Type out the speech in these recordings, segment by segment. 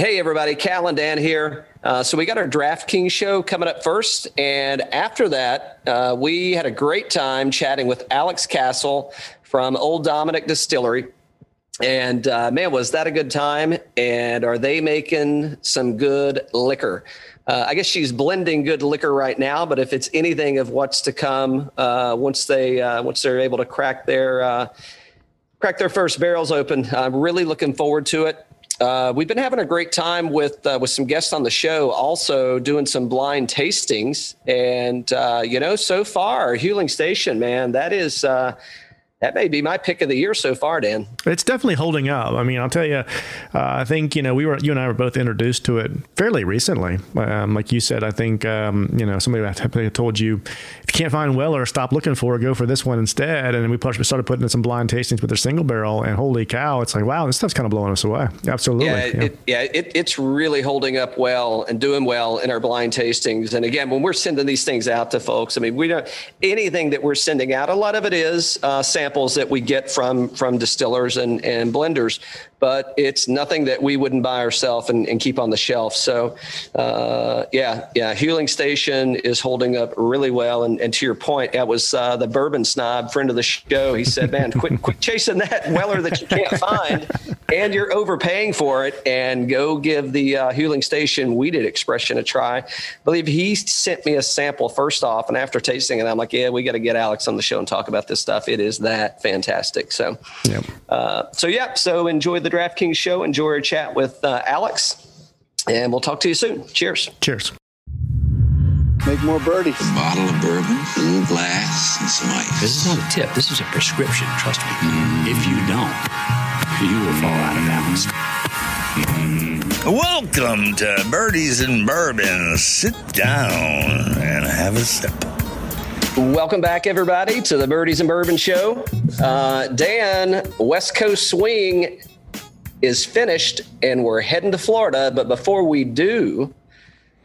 Hey, everybody, Cal and Dan here. Uh, so, we got our DraftKings show coming up first. And after that, uh, we had a great time chatting with Alex Castle from Old Dominick Distillery. And uh, man, was that a good time? And are they making some good liquor? Uh, I guess she's blending good liquor right now, but if it's anything of what's to come, uh, once they uh, once they're able to crack their crack their first barrels open, I'm really looking forward to it. Uh, we've been having a great time with uh, with some guests on the show, also doing some blind tastings, and uh, you know, so far, Huling Station, man, that is uh, that may be my pick of the year so far, Dan. It's definitely holding up. I mean, I'll tell you, uh, I think you know we were you and I were both introduced to it fairly recently. Um, like you said, I think um, you know somebody told you if you can't find Weller, stop looking for it, go for this one instead. And we started putting in some blind tastings with their single barrel, and holy cow, it's like wow, this stuff's kind of blowing us away. Absolutely, yeah, yeah. It, yeah it, it's really holding up well and doing well in our blind tastings. And again, when we're sending these things out to folks, I mean, we don't anything that we're sending out. A lot of it is uh, samples that we get from from distillers and and blenders but it's nothing that we wouldn't buy ourselves and, and, keep on the shelf. So, uh, yeah, yeah, Huling Station is holding up really well. And, and to your point, that was uh, the bourbon snob friend of the show. He said, "Man, quit, quit chasing that Weller that you can't find, and you're overpaying for it, and go give the uh, Huling Station wheated Expression a try." I believe he sent me a sample first off, and after tasting it, I'm like, "Yeah, we got to get Alex on the show and talk about this stuff. It is that fantastic." So, yeah, uh, so yeah, so enjoy the the DraftKings show. Enjoy our chat with uh, Alex, and we'll talk to you soon. Cheers. Cheers. Make more birdies. A bottle of bourbon, a little glass, and some ice. This is not a tip. This is a prescription. Trust me. Mm. If you don't, you will fall out of balance. Mm. Welcome to Birdies and Bourbon. Sit down and have a sip. Welcome back, everybody, to the Birdies and Bourbon Show. Uh, Dan, West Coast Swing is finished and we're heading to Florida. But before we do,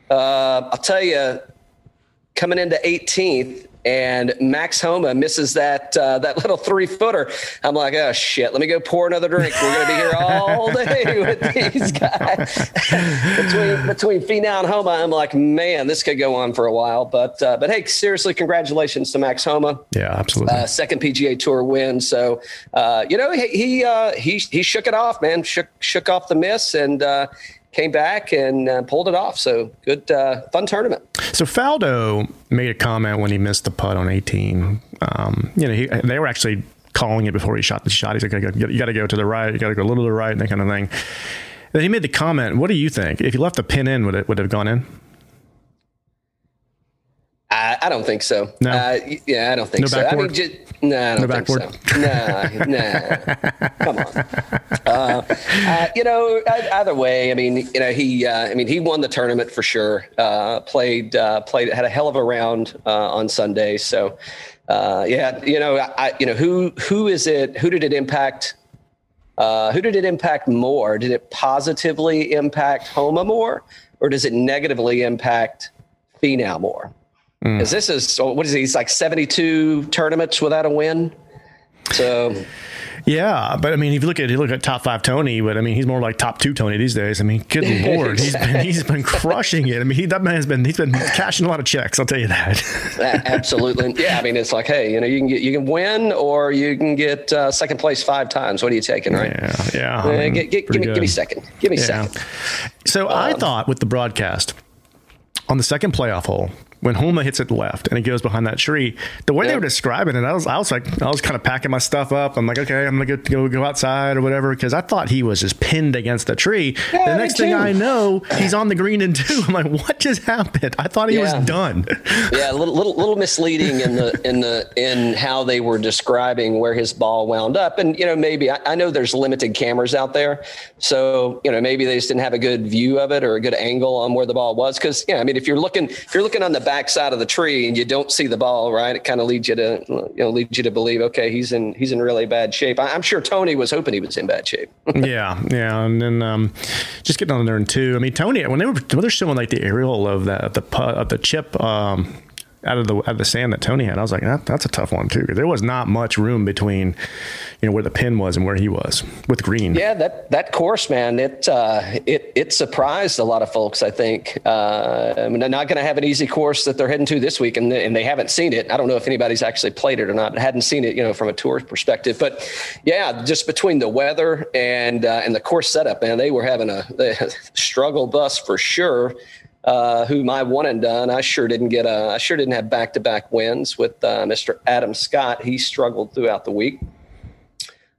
uh, I'll tell you, coming into 18th, and Max Homa misses that uh, that little three footer. I'm like, oh shit, let me go pour another drink. We're gonna be here all day with these guys. between between Finau and Homa, I'm like, man, this could go on for a while. But uh, but hey, seriously, congratulations to Max Homa. Yeah, absolutely. Uh, second PGA Tour win. So uh, you know he he, uh, he he shook it off, man. Shook shook off the miss and uh, came back and uh, pulled it off. So good, uh, fun tournament. So Faldo made a comment when he missed the putt on 18. Um, you know, he, they were actually calling it before he shot the shot. He's like, you got to go to the right, you got to go a little to the right, and that kind of thing. Then he made the comment. What do you think? If you left the pin in, would it would it have gone in? I, I, don't think so. No. Uh, yeah, I don't think no so. Backboard? I mean, just, no, I don't no think backboard? so. Nah, nah. Come on. Uh, uh, you know, either way, I mean, you know, he, uh, I mean, he won the tournament for sure. Uh, played, uh, played, had a hell of a round on Sunday. So, yeah, you know, I, you know, who, who is it? Who did it impact? who did it impact more? Did it positively impact Homa more, or does it negatively impact Finau more? Because mm. this is what is he? He's like seventy-two tournaments without a win. So, yeah, but I mean, if you look at you look at top five Tony, but I mean, he's more like top two Tony these days. I mean, good lord, he's been he's been crushing it. I mean, he, that man's been he's been cashing a lot of checks. I'll tell you that. Absolutely, yeah. I mean, it's like, hey, you know, you can get you can win or you can get uh, second place five times. What are you taking, right? Yeah, yeah. Uh, get, get, give me give me second. Give me yeah. second. So um, I thought with the broadcast on the second playoff hole, when Homa hits it left and it goes behind that tree, the way they were describing it, I was, I was like, I was kind of packing my stuff up. I'm like, okay, I'm gonna go go, outside or whatever because I thought he was just pinned against the tree. Yeah, the next thing I know, he's on the green and two. I'm like, what just happened? I thought he yeah. was done. yeah, a little, little little misleading in the in the in how they were describing where his ball wound up, and you know maybe I, I know there's limited cameras out there, so you know maybe they just didn't have a good view of it or a good angle on where the ball was because yeah, I mean if you're looking if you're looking on the back back side of the tree and you don't see the ball, right? It kind of leads you to you know leads you to believe, okay, he's in he's in really bad shape. I'm sure Tony was hoping he was in bad shape. yeah, yeah, and then um, just getting on there and two. I mean, Tony when they were when they're showing like the aerial of the the of the chip. Um, out of the out of the sand that Tony had. I was like, that, that's a tough one too. There was not much room between, you know, where the pin was and where he was with green. Yeah, that that course, man, it uh, it it surprised a lot of folks. I think. Uh, I they're not going to have an easy course that they're heading to this week, and and they haven't seen it. I don't know if anybody's actually played it or not. I hadn't seen it, you know, from a tour perspective. But yeah, just between the weather and uh, and the course setup, man, they were having a struggle bus for sure uh, who my one and done. I sure didn't get a. I sure didn't have back to back wins with uh, Mr. Adam Scott. He struggled throughout the week.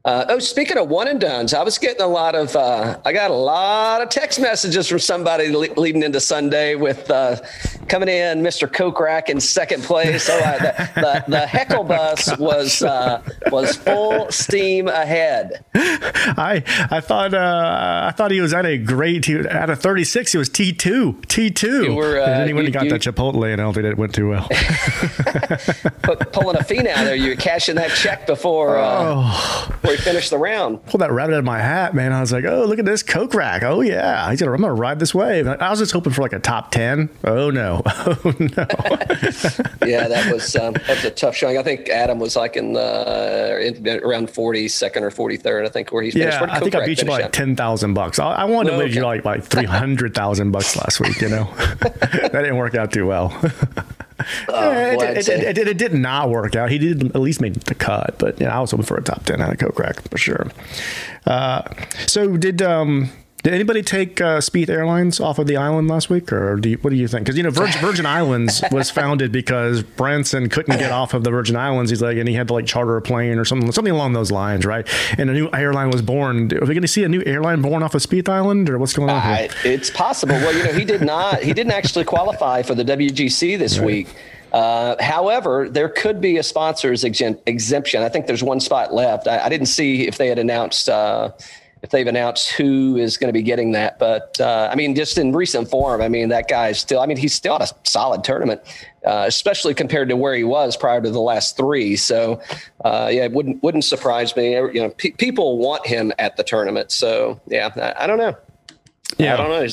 Uh, oh, speaking of one and dones, I was getting a lot of. Uh, I got a lot of text messages from somebody le- leading into Sunday with uh, coming in, Mr. Kokrak in second place. Oh, the, the, the, heckle bus oh, was uh, was full steam ahead. I I thought uh, I thought he was at a great. He, out of thirty six, he was T two T two. Were, uh, and then he went and got you, that Chipotle, and I don't think it went too well. pulling a fee out there, you were cashing that check before. Oh. before we finished the round. Pulled that rabbit out of my hat, man. I was like, oh, look at this Kokrak. Oh, yeah. He's gonna, I'm going to ride this wave. I was just hoping for like a top 10. Oh, no. Oh, no. yeah, that was um, that was a tough showing. I think Adam was like in, the, in around 42nd or 43rd, I think, where he's finished. Yeah, I think I beat you by like 10,000 bucks. I, I wanted to okay. you like, like 300,000 bucks last week, you know? that didn't work out too well. Oh, it, it, it, it, did not work out. He did at least make the cut, but yeah, I was hoping for a top ten out of Kokrak for sure. Uh, so did um, did anybody take uh, Spieth Airlines off of the island last week, or do you, what do you think? Because you know Virgin, Virgin Islands was founded because Branson couldn't get off of the Virgin Islands. He's like, and he had to like charter a plane or something, something along those lines, right? And a new airline was born. Are we going to see a new airline born off of Spieth Island, or what's going on? Uh, it's possible. Well, you know, he did not. He didn't actually qualify for the WGC this right. week. Uh, however, there could be a sponsor's exemption. I think there's one spot left. I, I didn't see if they had announced uh, if they've announced who is going to be getting that. But uh, I mean, just in recent form, I mean, that guy's still, I mean, he's still at a solid tournament, uh, especially compared to where he was prior to the last three. So, uh, yeah, it wouldn't, wouldn't surprise me. You know, pe- people want him at the tournament. So, yeah, I, I don't know. Yeah. I don't know.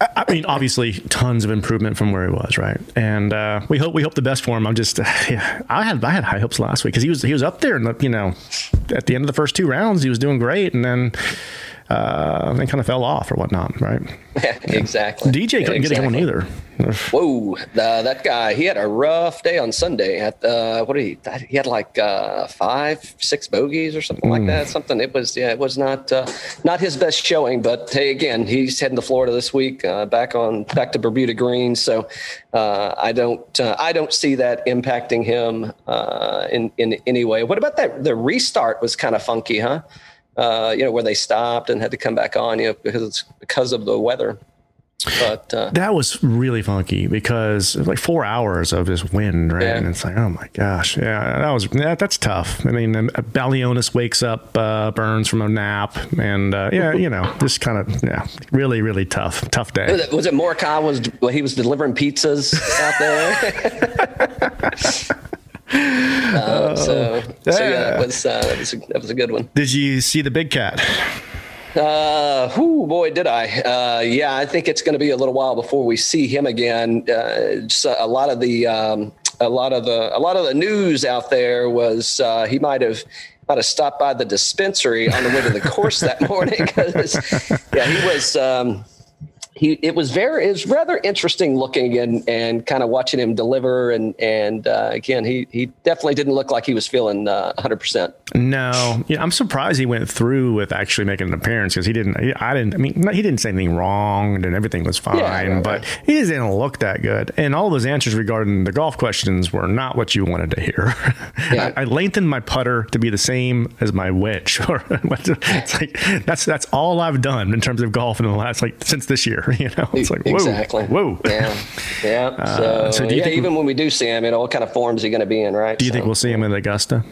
I mean, obviously, tons of improvement from where he was, right? And uh, we hope we hope the best for him. I'm just, uh, yeah, I had I had high hopes last week because he was he was up there, and you know, at the end of the first two rounds, he was doing great, and then uh, they kind of fell off or whatnot, right? Yeah, exactly. DJ couldn't exactly. get going either. Whoa, that guy, he had a rough day on Sunday. At uh, what did he? He had like uh, five, six bogeys or something mm. like that. Something. It was yeah, it was not uh, not his best showing. But hey, again, he's heading to Florida this week, uh, back on back to Bermuda Green. So uh, I don't uh, I don't see that impacting him in in any way. What about that? The restart was kind of funky, huh? Uh, you know, where they stopped and had to come back on, you know, because it's because of the weather. But uh, that was really funky because like four hours of this wind, right? Yeah. And it's like, oh my gosh, yeah, that was yeah, that's tough. I mean, Balionis wakes up, uh, burns from a nap, and uh, yeah, you know, just kind of yeah, really, really tough, tough day. Was it, was it Morikawa was he was delivering pizzas out there? Uh, so, so yeah, that was uh, that was a, that was a good one. Did you see the big cat? Uh, whoo, boy, did I? Uh, yeah, I think it's going to be a little while before we see him again. Uh, just a, a, lot of the, um, a lot of the, a lot of the news out there was uh, he might have might have stopped by the dispensary on the way to the course that morning yeah, he was. Um, he it was very it was rather interesting looking and and kind of watching him deliver and and uh, again he he definitely didn't look like he was feeling uh, 100%. No, yeah, I'm surprised he went through with actually making an appearance because he didn't. He, I didn't. I mean, he didn't say anything wrong and everything was fine, yeah, right, but right. he just didn't look that good. And all those answers regarding the golf questions were not what you wanted to hear. Yeah. I, I lengthened my putter to be the same as my wedge. it's like that's that's all I've done in terms of golf in the last like since this year. You know, it's like whoa, exactly. Whoa. Yeah. Yeah. Uh, so, uh, so yeah, even when we do see him, you know, what kind of forms he going to be in, right? Do you so, think we'll see him in Augusta?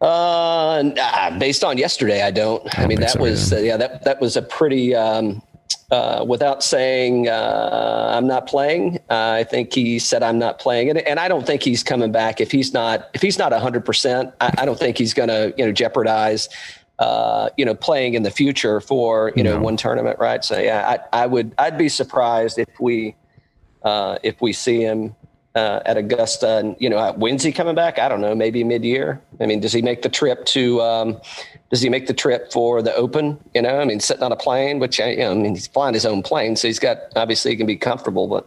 Uh, nah, based on yesterday, I don't. I, I mean, that so, was yeah. Uh, yeah. that that was a pretty. Um, uh, without saying uh, I'm not playing, uh, I think he said I'm not playing, and, and I don't think he's coming back if he's not if he's not 100. percent I don't think he's going to you know jeopardize uh, you know, playing in the future for you know no. one tournament, right? So yeah, I, I would I'd be surprised if we uh, if we see him uh, at Augusta. And you know, when's he coming back? I don't know. Maybe mid year. I mean, does he make the trip to? Um, does he make the trip for the Open? You know, I mean, sitting on a plane, which I, you know, I mean, he's flying his own plane, so he's got obviously he can be comfortable. But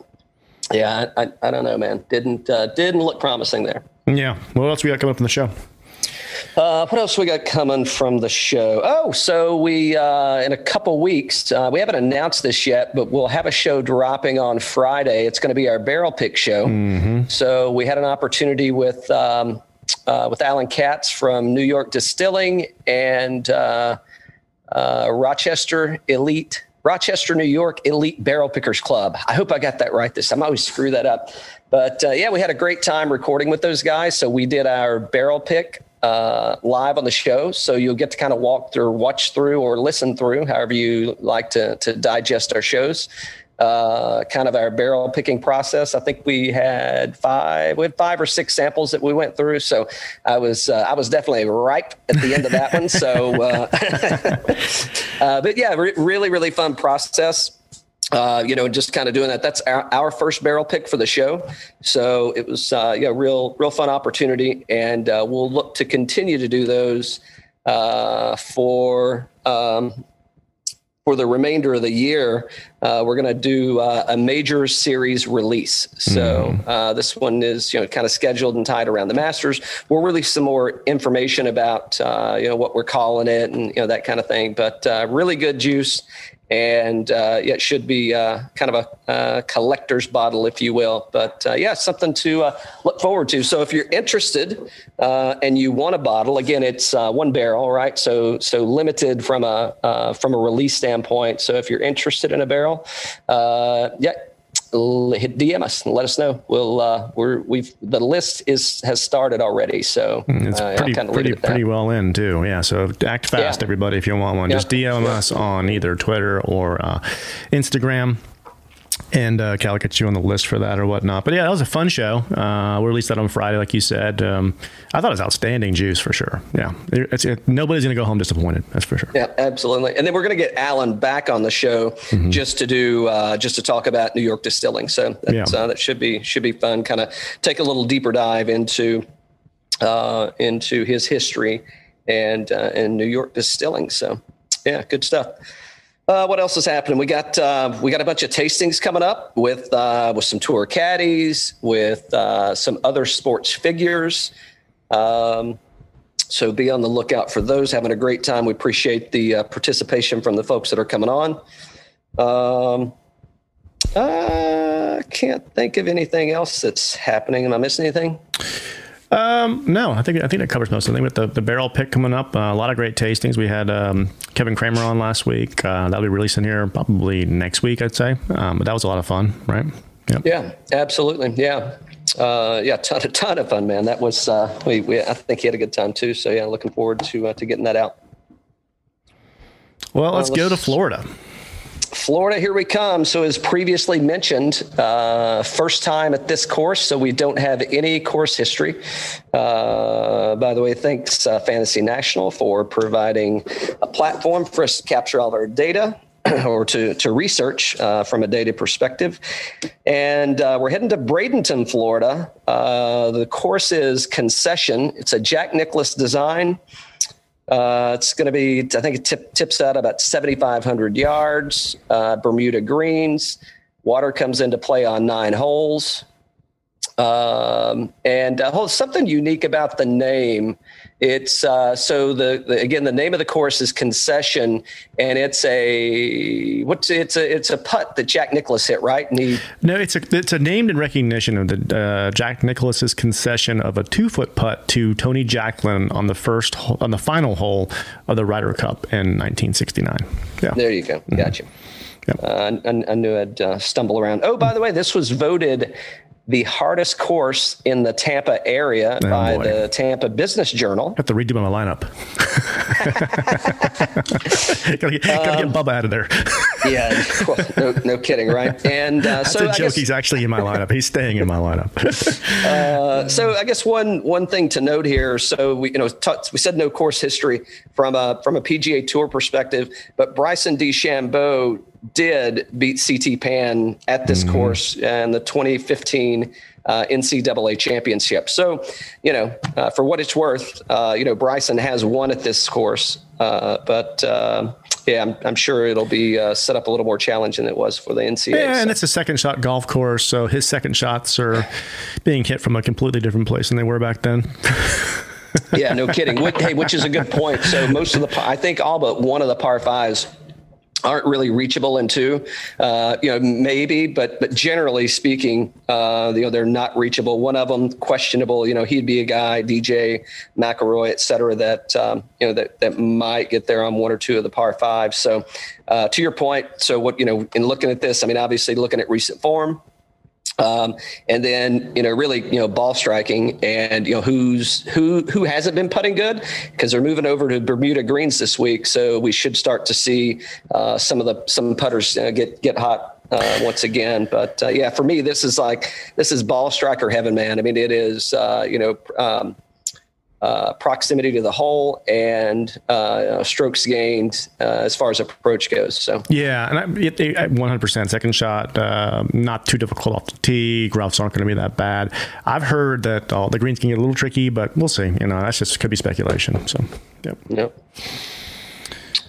yeah, I, I, I don't know, man. Didn't uh, didn't look promising there. Yeah. What else we got coming up in the show? Uh, what else we got coming from the show? Oh, so we uh, in a couple weeks uh, we haven't announced this yet, but we'll have a show dropping on Friday. It's going to be our barrel pick show. Mm-hmm. So we had an opportunity with um, uh, with Allen Katz from New York Distilling and uh, uh, Rochester Elite. Rochester, New York Elite Barrel Pickers Club. I hope I got that right this time. I always screw that up. But uh, yeah, we had a great time recording with those guys. So we did our barrel pick uh, live on the show. So you'll get to kind of walk through, watch through, or listen through, however you like to, to digest our shows. Uh, kind of our barrel picking process. I think we had five, we had five or six samples that we went through. So I was, uh, I was definitely ripe at the end of that one. So, uh, uh, but yeah, re- really, really fun process uh, you know, just kind of doing that. That's our, our first barrel pick for the show. So it was, uh, yeah, real, real fun opportunity. And uh, we'll look to continue to do those uh, for, um, for the remainder of the year. Uh, we're going to do uh, a major series release. So mm. uh, this one is, you know, kind of scheduled and tied around the Masters. We'll release some more information about, uh, you know, what we're calling it and, you know, that kind of thing. But uh, really good juice and uh, yeah, it should be uh, kind of a uh, collector's bottle, if you will. But uh, yeah, something to uh, look forward to. So if you're interested uh, and you want a bottle, again, it's one barrel, right? So so limited from a from a release standpoint. So if you're interested in a barrel, yeah, hit DM us and let us know. We'll uh, we're we've the list is has started already, so mm, it's uh, pretty pretty, pretty well in too. Yeah, so act fast, yeah. everybody. If you want one, just DM yeah. us on either Twitter or uh, Instagram and uh, Cal get you on the list for that or whatnot. But yeah, that was a fun show. Uh, we released that on Friday, like you said. Um, I thought it was outstanding juice for sure. Yeah, it's, it, nobody's going to go home disappointed. That's for sure. Yeah, absolutely. And then we're going to get Allen back on the show mm-hmm. just to do uh, just to talk about New York distilling. So yeah. Uh, that should be should be fun. Kind of take a little deeper dive into uh, into his history and uh, and New York distilling. So yeah, good stuff. Uh, what else is happening? We got uh, we got a bunch of tastings coming up with uh, with some tour caddies, with uh, some other sports figures. Um, so be on the lookout for those. Having a great time. We appreciate the uh, participation from the folks that are coming on. Um, I can't think of anything else that's happening. Am I missing anything? Um, no, I think I think that covers most of the thing. With the, the barrel pick coming up, uh, a lot of great tastings. We had um, Kevin Kramer on last week. Uh, that'll be releasing here probably next week, I'd say. Um, but that was a lot of fun, right? Yep. Yeah, absolutely. Yeah, uh, yeah, ton a ton of fun, man. That was uh, we, we I think he had a good time too. So yeah, looking forward to uh, to getting that out. Well, let's, let's go to Florida. Florida, here we come. So, as previously mentioned, uh, first time at this course, so we don't have any course history. Uh, by the way, thanks uh, Fantasy National for providing a platform for us to capture all of our data or to, to research uh, from a data perspective. And uh, we're heading to Bradenton, Florida. Uh, the course is concession, it's a Jack Nicklaus design. Uh, it's going to be, I think it tip, tips out about 7,500 yards, uh, Bermuda greens. Water comes into play on nine holes. Um, and uh, something unique about the name it's uh, so the, the, again the name of the course is Concession, and it's a what's it's a it's a putt that Jack Nicklaus hit right. And he, no, it's a it's a named in recognition of the uh, Jack Nicklaus's concession of a two foot putt to Tony Jacklin on the first on the final hole of the Ryder Cup in 1969. Yeah, there you go. Gotcha. Mm-hmm. Yep. Uh, I, I, knew I'd uh, stumble around. Oh, by the way, this was voted the hardest course in the Tampa area oh, by boy. the Tampa Business Journal. Have to redo my lineup. gotta, get, gotta um, get Bubba out of there. yeah, well, no, no kidding, right? And uh, That's so a I joke. guess, He's actually in my lineup. He's staying in my lineup. uh, so I guess one one thing to note here. So we you know t- we said no course history from a from a PGA Tour perspective, but Bryson DeChambeau did beat CT Pan at this course and the 2015 uh, NCAA championship. So, you know, uh, for what it's worth, uh, you know, Bryson has won at this course, uh, but uh, yeah, I'm, I'm sure it'll be uh, set up a little more challenging than it was for the NCAA. Yeah, and it's a second shot golf course, so his second shots are being hit from a completely different place than they were back then. yeah, no kidding. Hey, which is a good point. So most of the, I think all but one of the par fives aren't really reachable two. Uh, you know, maybe, but but generally speaking, uh, you know, they're not reachable. One of them questionable. You know, he'd be a guy, DJ McIlroy, et cetera, that um, you know that that might get there on one or two of the par fives. So, uh, to your point, so what you know, in looking at this, I mean, obviously looking at recent form. Um, and then you know really you know ball striking and you know who's who who hasn't been putting good? Because they're moving over to Bermuda greens this week. So we should start to see uh, some of the some putters uh, get get hot uh, once again. But uh, yeah for me this is like this is ball striker heaven man. I mean it is uh, you know um, uh, proximity to the hole and uh, strokes gained uh, as far as approach goes so Yeah, and I, it, it, 100% second shot, uh, not too difficult off the tee. Roughs aren't going to be that bad. I've heard that the greens can get a little tricky, but we'll see. You know, that's just could be speculation. So, yep. Yep.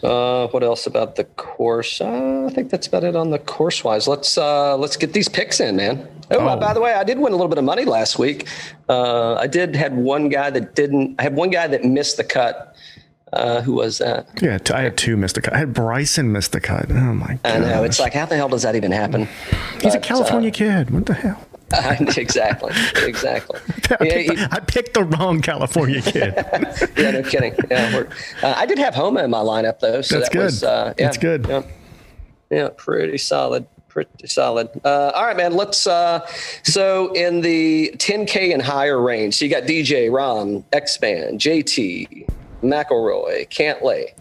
Uh, what else about the course? Uh, I think that's about it on the course wise. Let's uh, let's get these picks in, man. Oh, Oh. by the way, I did win a little bit of money last week. Uh, I did had one guy that didn't. I had one guy that missed the cut. Uh, who was that? Yeah, I had two missed the cut. I had Bryson missed the cut. Oh my god! I know. It's like, how the hell does that even happen? he's a but, California kid. What the hell? exactly. Exactly. I Yeah, picked, he- the, I picked the wrong California kid. yeah, no kidding. Yeah, uh, I did have Homa in my lineup though, so That's that was good. uh, yeah, That's good. Yeah, yeah, pretty solid. Pretty solid. Uh, all right, man. Let's. Uh, so in the 10k and higher range, so you got DJ, Rahm, X-Man, JT, McIlroy, Cantlay.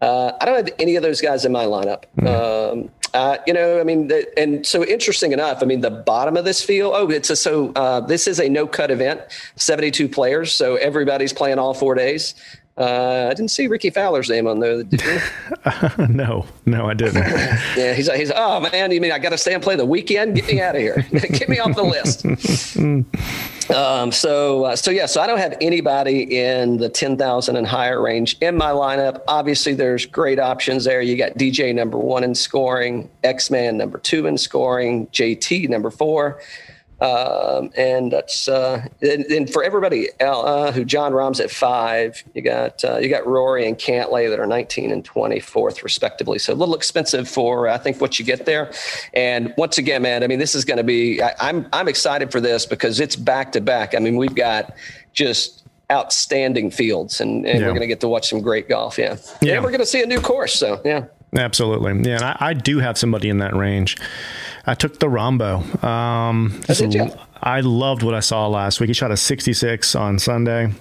Uh, I don't have any of those guys in my lineup. Um, uh, you know, I mean, the, and so interesting enough, I mean, the bottom of this field. Oh, it's a so uh, this is a no cut event, 72 players, so everybody's playing all four days. Uh, I didn't see Rickie Fowler's name on there. Did you? no, no, I didn't. yeah, he's he's. Oh man, you mean I got to stay and play the weekend? Get me out of here. Get me off the list. Um, so, uh, so yeah, so I don't have anybody in the 10,000 and higher range in my lineup. Obviously, there's great options there. You got DJ number one in scoring, X Man number two in scoring, JT number four. Um, and that's uh, and, and for everybody uh, who Jon Rahm's at five, you got uh, you got Rory and Cantlay that are 19 and 24th respectively. So a little expensive for I think what you get there. And once again, man, I mean this is going to be I, I'm I'm excited for this because it's back to back. I mean we've got just outstanding fields and, and Yeah. we're going to get to watch some great golf. Yeah, Yeah. and we're going to see a new course. So yeah. Absolutely. Yeah, and I, I do have somebody in that range. I took the Rahmbo. Um, Oh, did you? I loved what I saw last week. He shot a 66 on Sunday.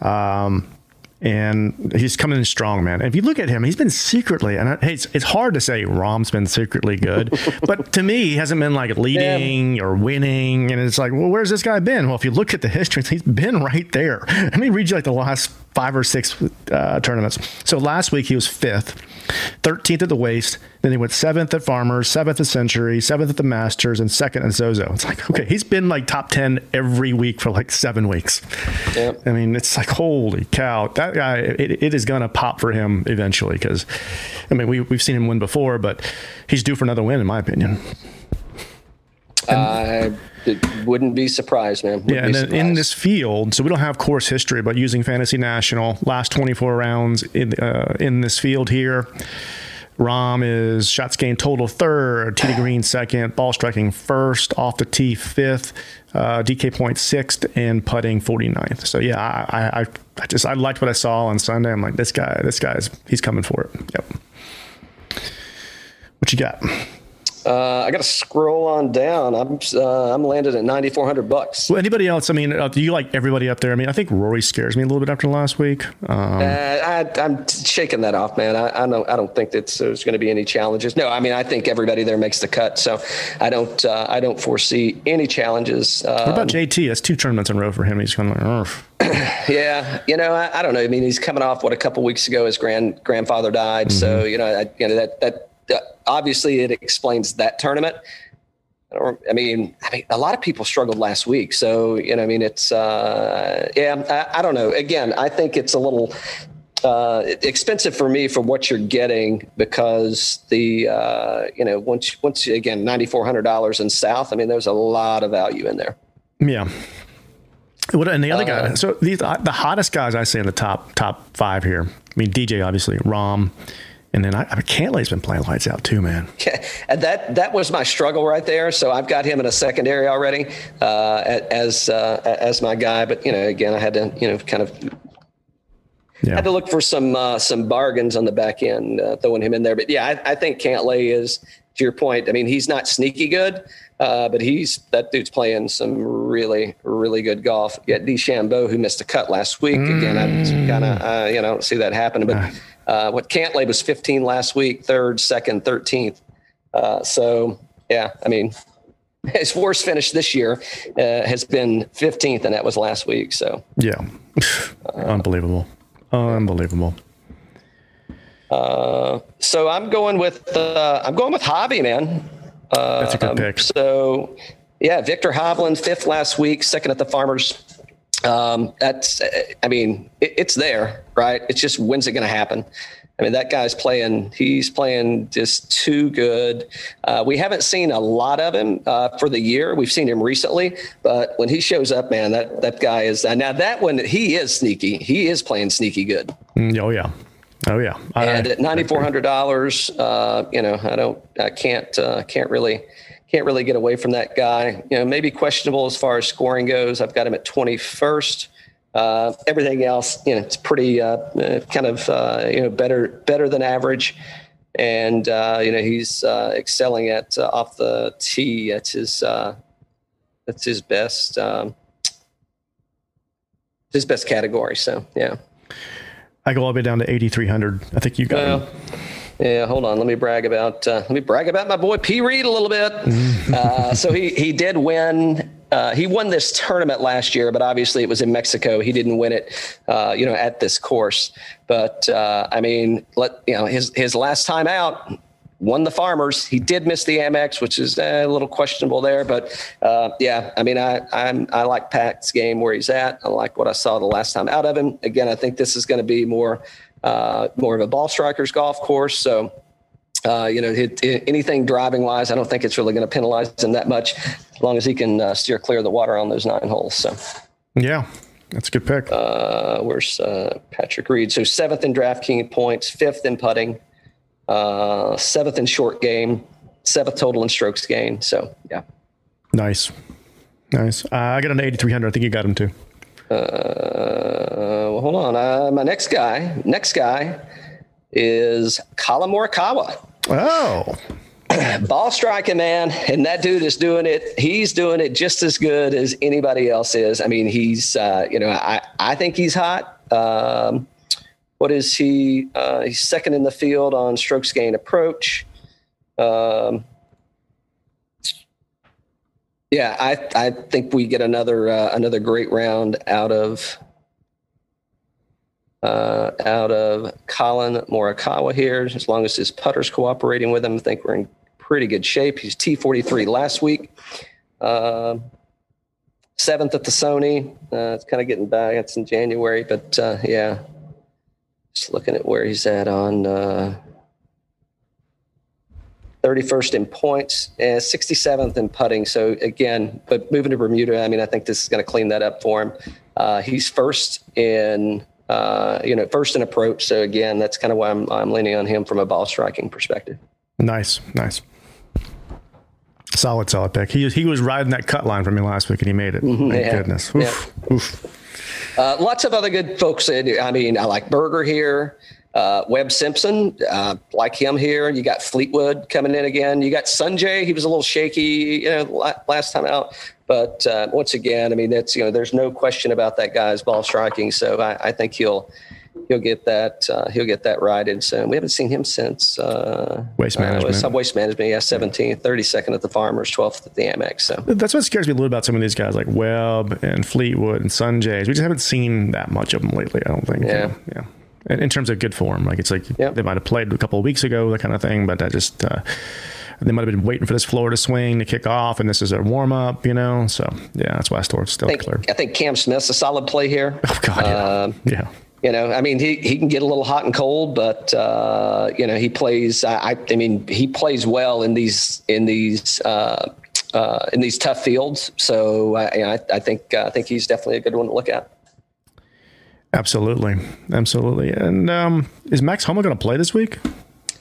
Um, and he's coming in strong, man. If you look at him, he's been secretly, and I, hey, it's, it's hard to say Rahm's been secretly good, but to me, he hasn't been like leading or winning. And it's like, well, where's this guy been? Well, if you look at the history, he's been right there. Let me read you like the last five or six uh, tournaments. So last week he was fifth, 13th at the Waste. Then he went seventh at Farmers, seventh at Sentry, seventh at the Masters, and second at Zozo. It's like, okay, he's been like top 10 every week for like seven weeks. Yep. I mean, it's like, holy cow, that guy, it, it is going to pop for him eventually because, I mean, we, we've seen him win before, but he's due for another win, in my opinion. I it wouldn't be surprised, man. Wouldn't Yeah, and then in this field, so we don't have course history, but using Fantasy National, last 24 rounds in uh, in this field here, Rahm is shots gained total third, to green second, ball striking first, off the tee fifth, uh, DK point sixth, and putting 49th. So yeah, I, I I just I liked what I saw on Sunday. I'm like, this guy, this guy's he's coming for it. Yep. What you got? Uh, I got to scroll on down. I'm uh, I'm landed at 9,400 bucks. Well, anybody else? I mean, uh, do you like everybody up there? I mean, I think Rory scares me a little bit after last week. Um, Uh, I, I'm shaking that off, man. I, I don't. I don't think that there's going to be any challenges. No, I mean, I think everybody there makes the cut, so I don't. Uh, I don't foresee any challenges. what Uh, about JT? That's two tournaments in a row for him. He's kind of like, yeah, you know, I, I don't know. I mean, he's coming off what a couple weeks ago his grand grandfather died, so you know, I, you know that that obviously it explains that tournament. I, I mean, I mean, a lot of people struggled last week, so you know, I mean, it's uh, yeah, I, I don't know. Again, I think it's a little uh, expensive for me for what you're getting because the uh, you know once once again ninety four hundred dollars in South. I mean, there's a lot of value in there. Yeah. What and the other Uh, guy? So these uh, the hottest guys I see in the top top five here. I mean, DJ obviously, Rahm, and then I, I mean, Cantlay's been playing lights out too, man. Yeah, and that that was my struggle right there. So I've got him in a secondary already uh, as uh, as my guy. But you know, again, I had to you know kind of Yeah. had to look for some uh, some bargains on the back end, uh, throwing him in there. But yeah, I, I think Cantlay is to your point. I mean, he's not sneaky good, uh, but he's that dude's playing some really really good golf. Got DeChambeau who missed a cut last week. Again, I kind of uh, you know see that happening. But uh, what Cantlay was 15 last week, third, second, 13th. Uh, so yeah, I mean. His worst finish this year uh, has been 15th, and that was last week. So Yeah. Unbelievable. Unbelievable. So I'm going with uh, I'm going with Hobby, man. That's a good pick. So yeah, Viktor Hovland, fifth last week, second at the Farmers. Um, that's I mean it, it's there, right? It's just when's it going to happen? I mean that guy's playing. He's playing just too good. Uh, we haven't seen a lot of him uh, for the year. We've seen him recently, but when he shows up, man, that that guy is now that one he is sneaky. He is playing sneaky good. Mm, Oh yeah. Oh yeah. I- And at ninety four hundred dollars, uh, you know, I don't, I can't, uh, can't really, can't really get away from that guy. You know, maybe questionable as far as scoring goes. I've got him at twenty first. Uh, everything else, you know, it's pretty uh, uh, kind of uh, you know better, better than average. And uh, you know, he's uh, excelling at uh, off the tee. That's his, uh, that's his best, um, his best category. So yeah. I go all the way down to 8,300. I think you got him. Yeah, hold on. Let me brag about uh, let me brag about my boy P. Reed a little bit. uh, so he he did win. Uh, he won this tournament last year, but obviously it was in Mexico. He didn't win it, uh, you know, at this course. But uh, I mean, let you know his his last time out won the Farmers. He did miss the Amex, which is uh, a little questionable there. But uh, yeah, I mean, I I'm, I like Pat's game where he's at. I like what I saw the last time out of him. Again, I think this is going to be more uh, more of a ball strikers golf course. So. Uh, you know, it, it- anything driving wise, I don't think it's really going to penalize him that much, as long as he can uh, steer clear of the water on those nine holes. So, Yeah. That's a good pick. uh, where's uh, Patrick Reed? So seventh in DraftKings points, fifth in putting, uh, seventh in short game, seventh total in strokes gained. So yeah, nice. Nice. Uh, I got an 8,300. I think you got him too. uh, well, hold on. Uh, my next guy, next guy is Collin Morikawa. Oh. ball striking man and that dude is doing it he's doing it just as good as anybody else is i mean he's uh, you know i i think he's hot um, what is he uh, he's second in the field on strokes gain approach um, yeah i i think we get another uh, another great round out of uh, out of Collin Morikawa here. As long as his putter's cooperating with him, I think we're in pretty good shape. He's T43 last week. Uh, seventh at the Sony. Uh, it's kind of getting back. It's in January, but uh, yeah. Just looking at where he's at on uh, 31st in points and 67th in putting. So again, but moving to Bermuda, I mean, I think this is going to clean that up for him. Uh, he's first in uh, you know, first in approach. So again, that's kind of why I'm, I'm leaning on him from a ball striking perspective. Nice. Nice. Solid, solid pick. He, he was riding that cut line for me last week and he made it. Thank yeah. goodness. Oof, oof. Uh, lots of other good folks. in- I mean, I like Berger here. uh, Webb Simpson, uh, like him here. You got Fleetwood coming in again. You got Sungjae. He was a little shaky, you know, last time out. But uh, once again, I mean, that's you know, there's no question about that guy's ball striking. So I, I think he'll he'll get that uh, he'll get that righted soon. We haven't seen him since uh, waste management. Uh, waste management, yeah, 17th, 32nd at the Farmers, 12th at the Amex. So that's what scares me a little about some of these guys like Webb and Fleetwood and Sungjae. We just haven't seen that much of them lately. I don't think. Yeah, yeah. In, in terms of good form, like it's like yep. they might have played a couple of weeks ago, that kind of thing. But I just uh, they might have been waiting for this Florida swing to kick off, and this is a warm up, you know. So yeah, that's why I still still I think, clear. I think Cam Smith's a solid play here. Oh God, yeah. Uh, yeah. You know, I mean, he, he can get a little hot and cold, but uh, you know, he plays. I, I mean, he plays well in these in these uh, uh, in these tough fields. So I, I, I think uh, I think he's definitely a good one to look at. Absolutely, absolutely. And um, is Max Homa going to play this week?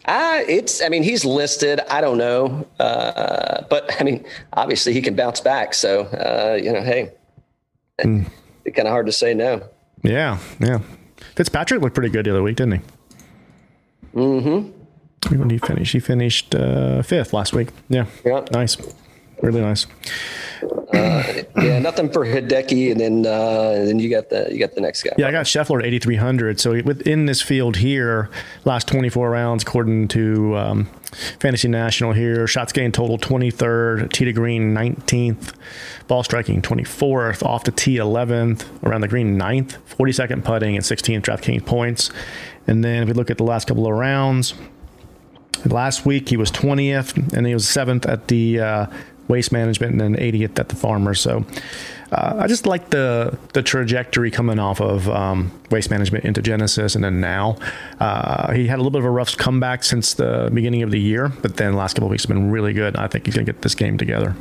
Uh, it's, I mean, he's listed. I don't know. Uh, but I mean, obviously he can bounce back. So, uh, you know, hey, mm. it's kind of hard to say no. Yeah. Yeah. Fitzpatrick looked pretty good the other week, didn't he? Mm hmm. When did he finish? He finished uh, fifth last week. Yeah. Yeah. Nice. Really nice. Uh, yeah, nothing for Hideki, and then uh, then you got the you got the next guy. Yeah, I got Scheffler at 8300. So within this field here, last 24 rounds, according to um, Fantasy National here, shots gained total 23rd, tee to green 19th, ball striking 24th, off the tee 11th, around the green 9th, 42nd putting, and 16th DraftKings points. And then if we look at the last couple of rounds. Last week he was 20th, and he was seventh at the uh, waste management, and then 80th at the farmer. So uh, I just like the the trajectory coming off of um, waste management into Genesis, and then now uh, he had a little bit of a rough comeback since the beginning of the year, but then the last couple weeks have been really good. I think he's going to get this game together.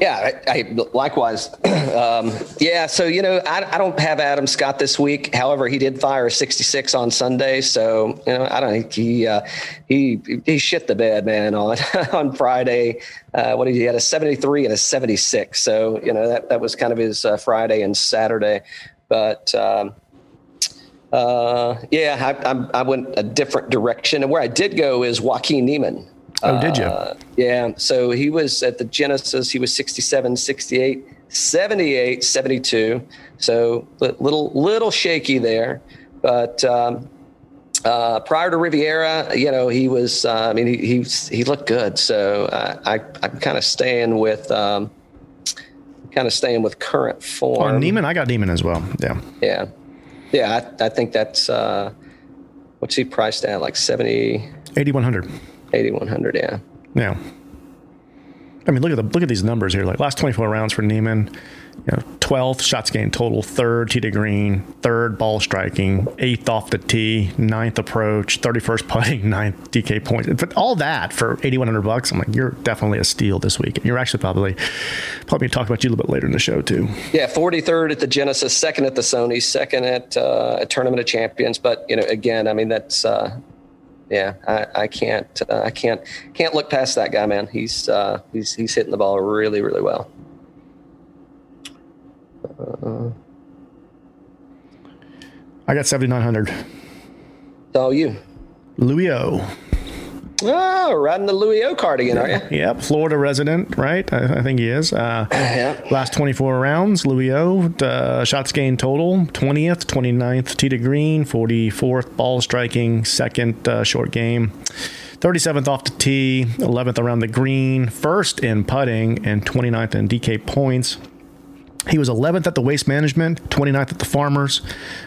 Yeah, I, I likewise. um, yeah, so you know, I, I don't have Adam Scott this week. However, he did fire a 66 on Sunday, so you know, I don't think he uh, he he shit the bed, man, on on Friday. Uh, what he had a 73 and a 76, so you know that that was kind of his uh, Friday and Saturday, but. Um, uh, yeah, I, I, went a different direction, and where I did go is Joaquin Niemann. Oh, did you? Uh, yeah. So he was at the Genesis, he was 67, 68, 78, 72. So little, little shaky there. But um, uh, prior to Riviera, you know, he was, uh, I mean, he, he, he looked good. So I, I'm kind of staying with, um, kind of staying with current form. Oh, Niemann, I got Niemann as well. Yeah. Yeah. Yeah. I, I think that's, uh, what's he priced at? Like 70, 8,100. 8100 yeah. Yeah. I mean look at the look at these numbers here. Like last 24 rounds for Niemann you know 12th shots gained total third tee to green third ball striking eighth off the tee ninth approach 31st putting ninth dk points. But all that for 8100 bucks i'm like you're definitely a steal this week. And you're actually probably probably talk about you a little bit later in the show too. Yeah 43rd at the genesis second at the sony second at uh, a tournament of champions. But you know again i mean that's uh, yeah, I, I can't uh, I can't can't look past that guy, man. He's uh, he's he's hitting the ball really really well. Uh, I got seventy nine hundred. all you, Louis O. Oh, riding the Louis O cardigan, are you? Yep, Florida resident, right? I, I think he is. Uh, yeah. Last 24 rounds, Louis O. Uh, shots gained total 20th, 29th, tee to green, 44th, ball striking, second uh, short game. 37th off the tee, 11th around the green, first in putting, and 29th in DK points. He was 11th at the Waste Management, 29th at the Farmers.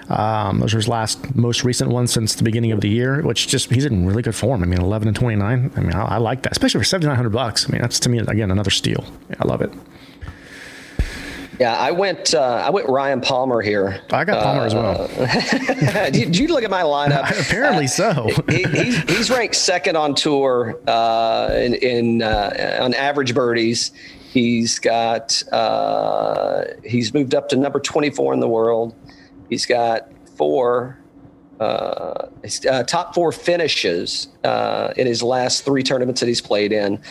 Um, those are his last, most recent ones since the beginning of the year, which just he's in really good form. I mean, 11 and 29. I mean, I, I like that, especially for 7,900 bucks. I mean, that's to me again another steal. Yeah, I love it. Yeah, I went. Uh, I went Ryan Palmer here. I got Palmer uh, as well. Uh, did, you look at my lineup? Apparently so. he, he's, he's, ranked second on tour uh, in, in uh, on average birdies. He's got uh, he's moved up to number 24 in the world. He's got four uh, uh, top four finishes uh, in his last three tournaments that he's played in.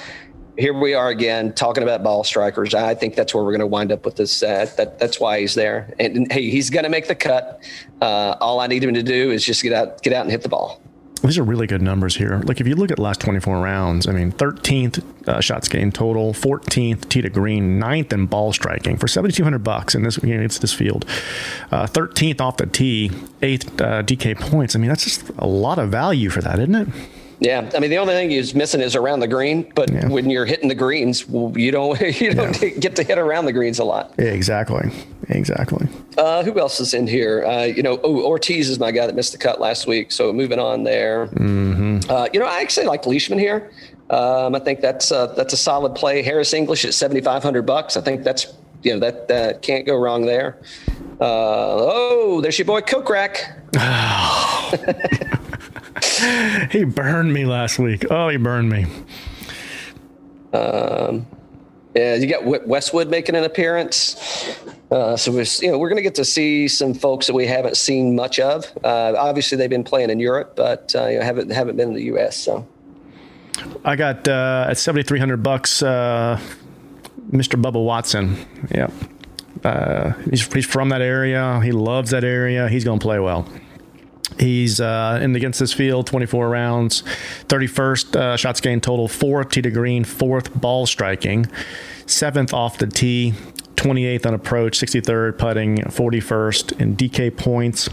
here we are again talking about ball strikers. I think that's where we're going to wind up with this. That that's why he's there. And, and hey, he's going to make the cut. Uh, all I need him to do is just get out, get out and hit the ball. These are really good numbers here. Like if you look at last 24 rounds, I mean, 13th uh, shots gained total, 14th tee to green, 9th in ball striking for 7,200 bucks in this you know, it's this field, uh, 13th off the tee, 8th uh, DK points. I mean, that's just a lot of value for that, isn't it? Yeah, I mean the only thing he's missing is around the green. But yeah. when you're hitting the greens, well, you don't you don't yeah. get to hit around the greens a lot. Yeah, exactly, exactly. Uh, who else is in here? Uh, you know, oh, Ortiz is my guy that missed the cut last week. So moving on there. Mm-hmm. Uh, you know, I actually like Leishman here. Um, I think that's uh, that's a solid play. Harris English at seventy five hundred bucks. I think that's you know that that can't go wrong there. Uh, oh, there's your boy Kokrak. he burned me last week. Oh, he burned me. Um, yeah, you got Westwood making an appearance. Uh, so we're, you know, we're going to get to see some folks that we haven't seen much of. Uh, obviously, they've been playing in Europe, but uh, you know, haven't haven't been in the U.S. So I got uh, at seventy three hundred bucks, uh, Mr. Bubba Watson. Yep, uh, he's he's from that area. He loves that area. He's going to play well. He's uh, in against this field, 24 rounds, 31st uh, shots gained total, fourth tee to green, fourth ball striking, seventh off the tee, 28th on approach, 63rd putting, 41st in DK points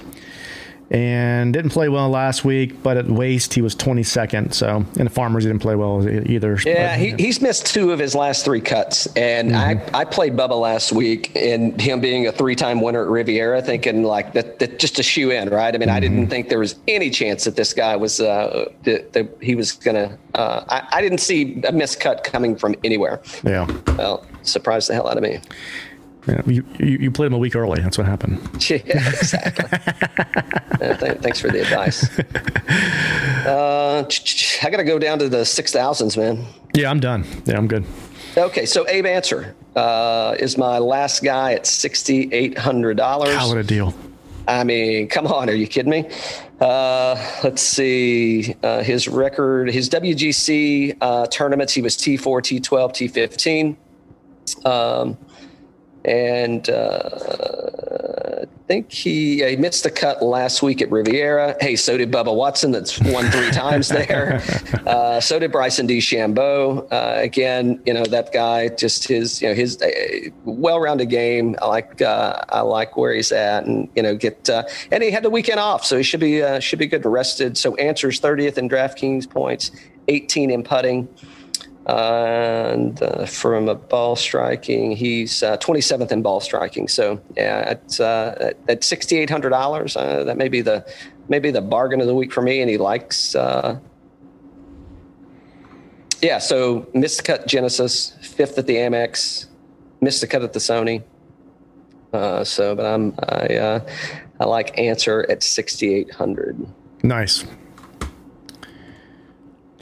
and didn't play well last week. But at waste, he was 22nd. So, and the Farmers he didn't play well either. Yeah, but, he, he's missed two of his last three cuts, and mm-hmm. I I played Bubba last week, and him being a three time winner at Riviera, thinking like that, that just a shoe in, right? I mean, mm-hmm. I didn't think there was any chance that this guy was uh that, that he was gonna. Uh, I, I didn't see a miscut coming from anywhere. Yeah. Well, surprised the hell out of me. Yeah, you, you, you played him a week early. That's what happened. Yeah, exactly. th- thanks for the advice. Uh, I got to go down to the six thousands, man. Yeah, I'm done. Yeah, I'm good. Okay, so Abe Ancer uh, is my last guy at sixty eight hundred dollars. How what a deal! I mean, come on, are you kidding me? Uh, let's see uh, his record, his WGC uh, tournaments. He was T4, T12, T15. Um, and uh, I think he, he missed the cut last week at Riviera. Hey, so did Bubba Watson, that's won three times there. Uh, so did Bryson DeChambeau. Uh, again, you know that guy, just his you know his uh, well-rounded game. I like uh, I like where he's at, and you know get uh, and he had the weekend off, so he should be should be good and rested. So Ancer's 30th in DraftKings points, 18 in putting and uh, from a ball striking, he's uh, 27th in ball striking. So yeah, at uh, at hundred dollars, uh, that may be the maybe the bargain of the week for me. And he likes. Uh, yeah, so missed cut Genesis, fifth at the Amex, missed the cut at the Sony. So, but I'm I I like Ancer at sixty eight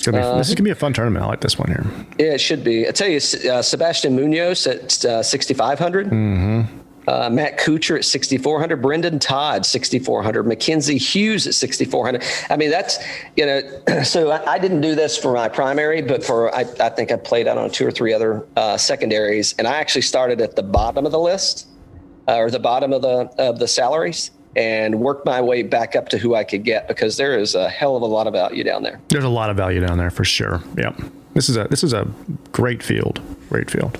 hundred. Nice. Be, uh, this is gonna be a fun tournament. I like this one here. Yeah, it should be. I tell you, uh, Sebastian Munoz at uh, 6,500. Mm-hmm. Uh, Matt Kuchar at 6,400. Brendan Todd 6,400. Mackenzie Hughes at 6,400. I mean, that's you know. So I, I, didn't do this for my primary, but for I, I think I played out on two or three other uh, secondaries, and I actually started at the bottom of the list uh, or the bottom of the of the salaries and work my way back up to who I could get because there is a hell of a lot of value down there. There's a lot of value down there for sure. Yeah. This is a this is a great field. Great field.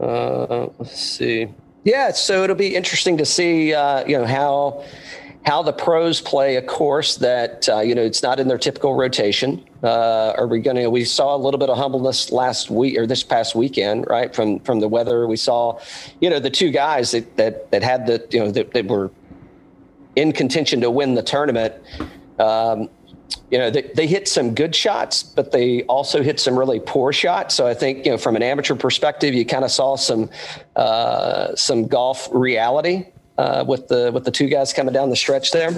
Uh, let's see. Yeah, so it'll be interesting to see uh, you know how how the pros play a course that uh, you know it's not in their typical rotation. Uh, are we going to? We saw a little bit of humbleness last week or this past weekend, right? From from the weather, we saw, you know, the two guys that that, that had the you know that, that were in contention to win the tournament. Um, you know, they, they hit some good shots, but they also hit some really poor shots. So I think, you know, from an amateur perspective, you kind of saw some uh, some golf reality uh, with the with the two guys coming down the stretch there.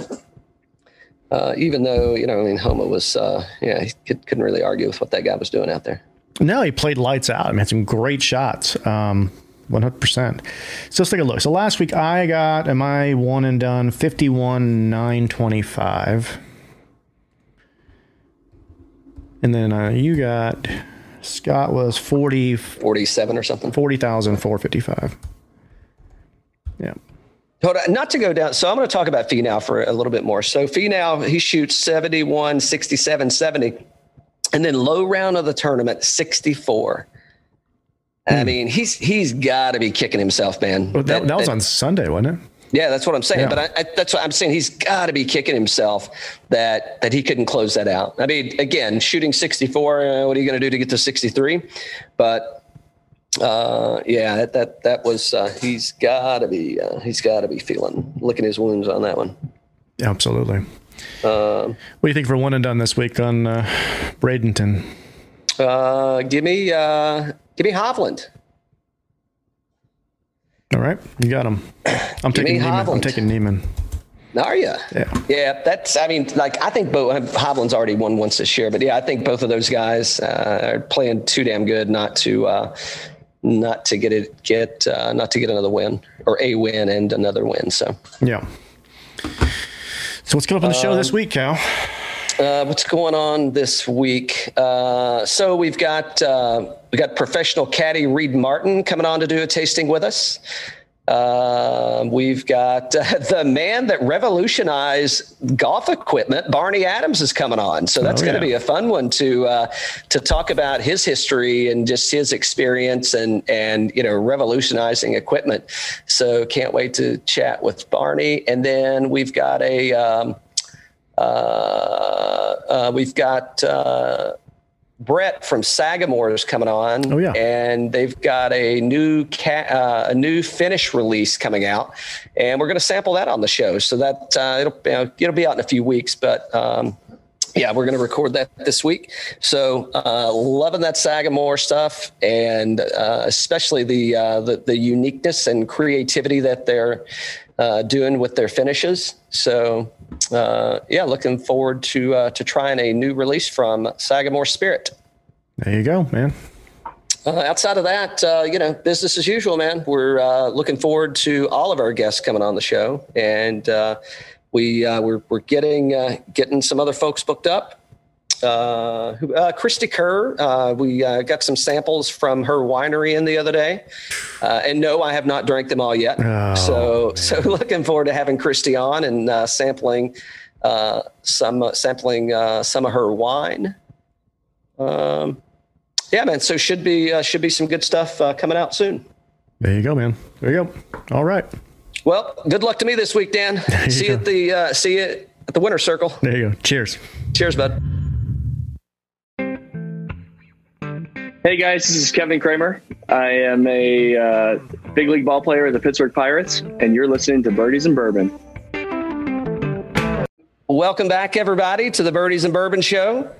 Uh, even though you know, I mean, Homa was uh, yeah, he could, not really argue with what that guy was doing out there. No, he played lights out. I mean, had some great shots. Um, 100%. So let's take a look. So last week I got, am I one and done? 51, 925. And then uh, you got Scott was 40, 47 or something. 40,455. Yeah. Hold on, not to go down. So I'm going to talk about Finau for a little bit more. So Finau, he shoots 71, 67, 70. And then low round of the tournament, 64. I mean, he's he's got to be kicking himself, man. Well, that, that, was on Sunday, wasn't it? Yeah, that's what I'm saying. Yeah. But I, I, that's what I'm saying. He's got to be kicking himself that that he couldn't close that out. I mean, again, shooting 64. Uh, what are you going to do to get to 63? But uh, yeah, that that that was. Uh, he's got to be. Uh, he's got to be feeling licking his wounds on that one. Absolutely. Um, what do you think for one and done this week on uh, Bradenton? Uh, give me uh, give me Hovland. All right, you got him. I'm taking Niemann. I'm taking Niemann. Are you? Yeah. Yeah, that's. I mean, like I think both Hovland's already won once this year, but yeah, I think both of those guys uh, are playing too damn good not to uh, not to get it get uh, not to get another win or a win and another win. So Yeah. So what's coming up on the show Um, this week, Cal? uh, what's going on this week? Uh, so we've got uh, we got professional caddy Reed Martin coming on to do a tasting with us. Uh, we've got uh, the man that revolutionized golf equipment, Barney Adams, is coming on. So that's Oh, going to be a fun one to uh, to talk about his history and just his experience and and you know revolutionizing equipment. So can't wait to chat with Barney. And then we've got a um, uh, uh, we've got uh, Brett from Sagamore is coming on. Oh, yeah. and they've got a new ca- uh, a new finish release coming out, and we're going to sample that on the show. So that uh, it'll you know, it'll be out in a few weeks, but. Um, yeah, we're going to record that this week. So, uh, loving that Sagamore stuff, and uh, especially the, uh, the the uniqueness and creativity that they're uh, doing with their finishes. So, uh, yeah, looking forward to uh, to trying a new release from Sagamore Spirit. There you go, man. Uh, outside of that, uh, you know, business as usual, man. We're uh, looking forward to all of our guests coming on the show, and uh, we uh, we're we're getting uh, getting some other folks booked up. Uh, uh, Cristie Kerr, uh, we uh, got some samples from her winery in the other day, uh, and no, I have not drank them all yet. Oh, so so looking forward to having Cristie on and uh, sampling uh, some uh, sampling uh, some of her wine. Um, yeah, man. So should be uh, should be some good stuff uh, coming out soon. There you go, man. There you go. All right. Well, good luck to me this week, Dan. you see you at the uh, see you at the winter circle. There you go. Cheers. Cheers, bud. Hey guys, this is Kevin Kramer. I am a uh, big league ball player of the Pittsburgh Pirates, and you're listening to Birdies and Bourbon. Welcome back, everybody, to the Birdies and Bourbon Show.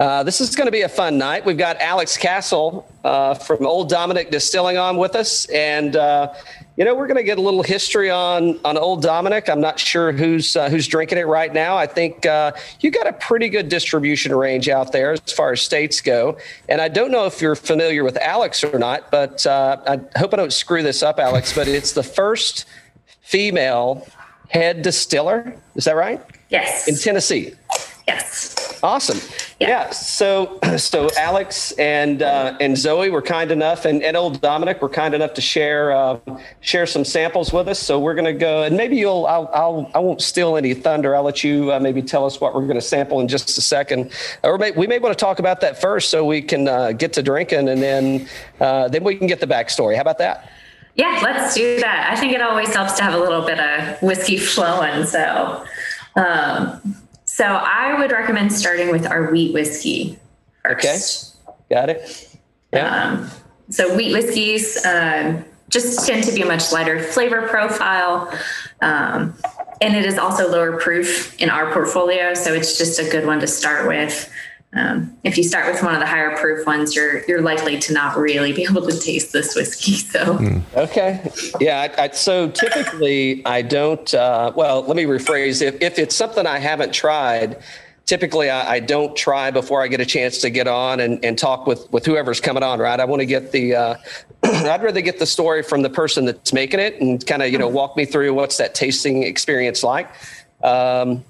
Uh, this is going to be a fun night. We've got Alex Castle uh, from Old Dominick Distilling on with us, and uh, you know we're going to get a little history on on Old Dominick. I'm not sure who's uh, who's drinking it right now. I think uh, you got a pretty good distribution range out there as far as states go, and I don't know if you're familiar with Alex or not, but uh, I hope I don't screw this up, Alex. But it's the first female head distiller. Is that right? Yes. In Tennessee. yes. Awesome. Yeah. Yeah. So, so Alex and uh, and Zoe were kind enough, and, and old Dominick were kind enough to share uh, share some samples with us. So we're going to go, and maybe you'll I'll, I'll I won't steal any thunder. I'll let you uh, maybe tell us what we're going to sample in just a second, or may, we may want to talk about that first, so we can uh, get to drinking, and then uh, then we can get the backstory. How about that? Yeah, let's do that. I think it always helps to have a little bit of whiskey flowing. So, um, so I would recommend starting with our wheat whiskey first. Got it? Yeah. Um, so wheat whiskeys um, just tend to be a much lighter flavor profile. Um, and it is also lower proof in our portfolio. So it's just a good one to start with. Um, if you start with one of the higher proof ones, you're you're likely to not really be able to taste this whiskey. So Okay. Yeah. I, I, so typically, I don't. Uh, well, let me rephrase. If if it's something I haven't tried, typically I, I don't try before I get a chance to get on and, and talk with with whoever's coming on. Right. I want to get the. Uh, I'd rather get the story from the person that's making it and kind of you know walk me through what's that tasting experience like. Um,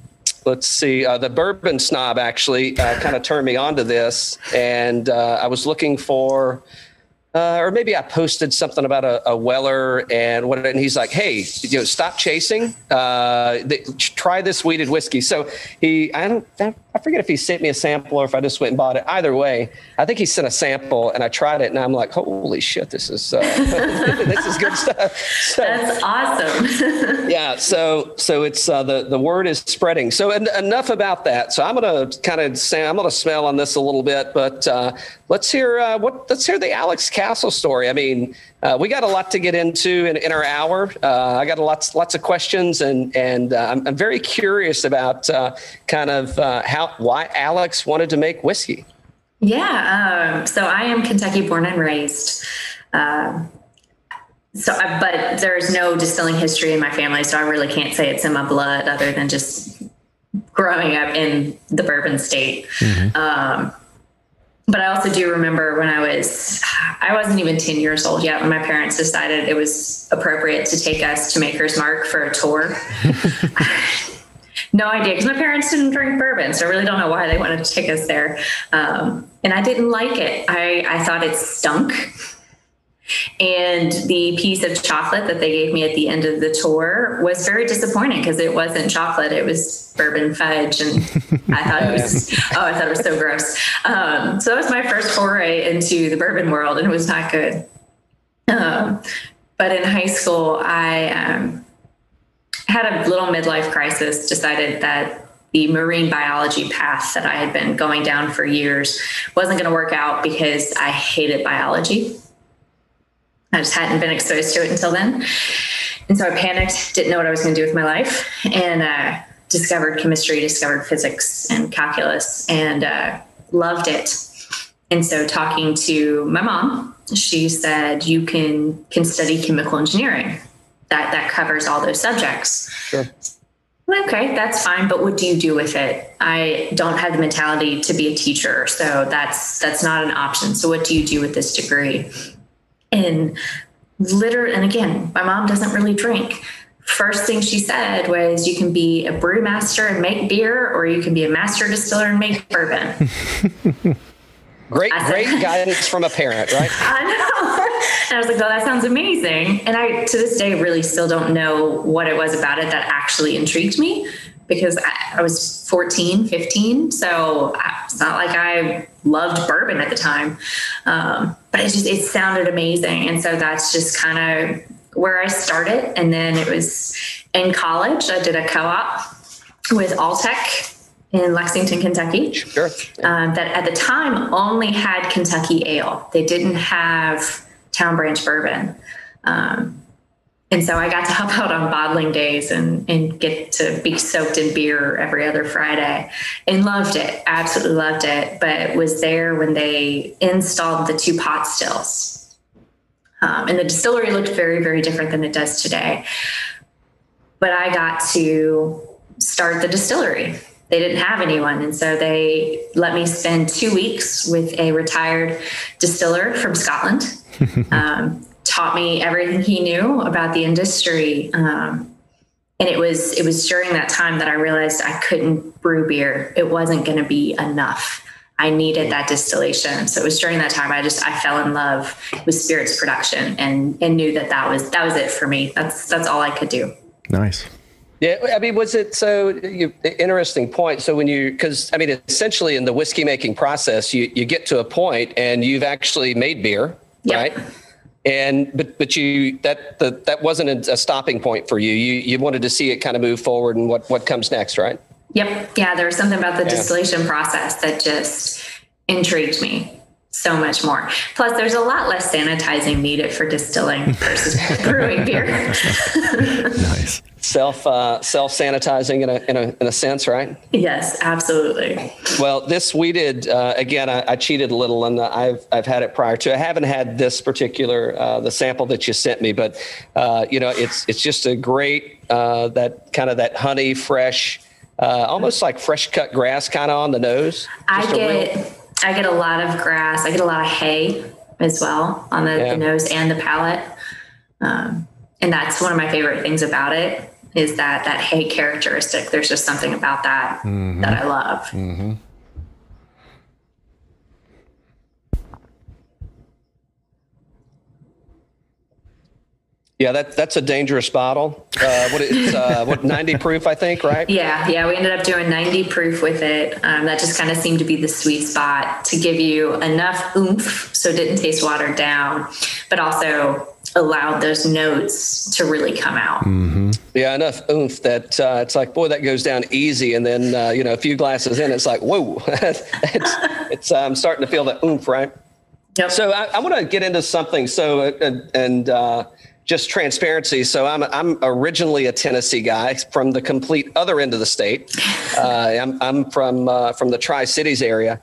let's see. Uh, the bourbon snob actually uh, kind of turned me onto this, and uh, I was looking for uh, or maybe I posted something about a, a Weller and what, and he's like, "Hey, you know, stop chasing. Uh, try this wheated whiskey." So he, I don't, I forget if he sent me a sample or if I just went and bought it. Either way, I think he sent a sample, and I tried it, and I'm like, "Holy shit, this is uh, this is good stuff." So, That's awesome. yeah. So so it's uh, the the word is spreading. So en- enough about that. So I'm gonna kind of say I'm gonna smell on this a little bit, but uh, let's hear uh, what let's hear the Alex Castle story. I mean, uh, we got a lot to get into in, in our hour. Uh, I got a lots lots of questions, and and uh, I'm, I'm, very curious about uh, kind of uh, how why Alex wanted to make whiskey. Yeah, um, so I am Kentucky born and raised. Um, so, but there's no distilling history in my family, so I really can't say it's in my blood, other than just growing up in the bourbon state. Mm-hmm. Um, but I also do remember when I was, I wasn't even 10 years old yet when my parents decided it was appropriate to take us to Maker's Mark for a tour. no idea because my parents didn't drink bourbon, so I really don't know why they wanted to take us there. Um, and I didn't like it. I, I thought it stunk. And the piece of chocolate that they gave me at the end of the tour was very disappointing because it wasn't chocolate; it was bourbon fudge, and I thought it was oh, I thought it was so gross. Um, so that was my first foray into the bourbon world, and it was not good. Um, but in high school, I um, had a little midlife crisis. Decided that the marine biology path that I had been going down for years wasn't going to work out because I hated biology. I just hadn't been exposed to it until then. And so I panicked, didn't know what I was going to do with my life, and uh, discovered chemistry, discovered physics and calculus, and uh, loved it. And so, talking to my mom, she said, "You can can study chemical engineering. That that covers all those subjects." Sure. Okay, that's fine, but what do you do with it? I don't have the mentality to be a teacher, so that's that's not an option. So, what do you do with this degree? And literally, and again, my mom doesn't really drink. First thing she said was, You can be a brewmaster and make beer, or you can be a master distiller and make bourbon. great, said, great guidance from a parent, right? I know. And I was like, Oh, that sounds amazing. And I, to this day, really still don't know what it was about it that actually intrigued me because I, I, was 14, 15. So it's not like I loved bourbon at the time. Um, but it just, it sounded amazing. And so that's just kind of where I started. And then it was in college, I did a co op with Alltech in Lexington, Kentucky. Sure. Um, that at the time only had Kentucky ale, they didn't have Town Branch bourbon. Um, and so I got to help out on bottling days and, and get to be soaked in beer every other Friday and loved it, absolutely loved it. But was there when they installed the two pot stills. Um, and the distillery looked very, very different than it does today. But I got to start the distillery. They didn't have anyone. And so they let me spend two weeks with a retired distiller from Scotland. um, taught me everything he knew about the industry. Um, and it was it was during that time that I realized I couldn't brew beer. It wasn't going to be enough. I needed that distillation. So it was during that time I just I fell in love with spirits production and and knew that that was that was it for me. That's that's all I could do. Nice. Yeah, I mean, was it so? You, interesting point. So when you, because I mean, essentially in the whiskey making process, you you get to a point and you've actually made beer, yep. right? And but but you that the, that wasn't a, stopping point for you. You you wanted to see it kind of move forward and what what comes next, right? Yep. Yeah, there was something about the yeah. distillation process that just intrigued me so much more. Plus, there's a lot less sanitizing needed for distilling versus brewing beer. nice. Self uh, self sanitizing in a, in a in a sense, right? Yes, absolutely. Well, this we did uh, again. I, I, cheated a little, and I've I've had it prior to. I haven't had this particular uh, the sample that you sent me, but uh, you know, it's it's just a great uh, that kind of that honey fresh. Uh, almost like fresh cut grass kind of on the nose. Just I get real- I get a lot of grass. I get a lot of hay as well on the, yeah. the nose and the palate. Um, and that's one of my favorite things about it. is that that hay characteristic. There's just something about that Mm-hmm. that I love. Yeah, that that's a dangerous bottle. Uh, what it's uh, what 90 proof, I think, right? Yeah, yeah, we ended up doing 90 proof with it. Um, that just kind of seemed to be the sweet spot to give you enough oomph so it didn't taste watered down, but also allowed those notes to really come out. Yeah, enough oomph that uh, it's like, boy, that goes down easy, and then uh, you know a few glasses in, it's like, whoa, it's it's um, starting to feel the oomph, right? Yep. So I, I want to get into something. So uh, and, and uh, just transparency. So I'm I'm originally a Tennessee guy from the complete other end of the state. Uh, I'm I'm from uh, from the Tri Cities area,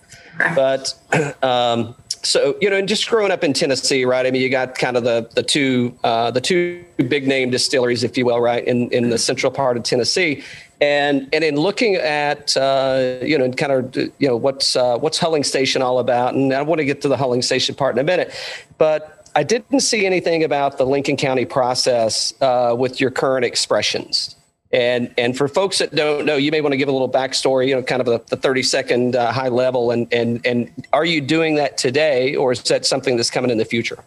but. Um, so you know, and just growing up in Tennessee, right? I mean, you got kind of the the two uh, the two big name distilleries, if you will, right, in in the central part of Tennessee, and and in looking at uh, you know, kind of you know what's uh, what's Huling Station all about, and I want to get to the Huling Station part in a minute, but I didn't see anything about the Lincoln County process uh, with your current expressions. And and for folks that don't know, you may want to give a little backstory, you know, kind of the, the 30 second uh, high level. And, and, and are you doing that today or is that something that's coming in the future?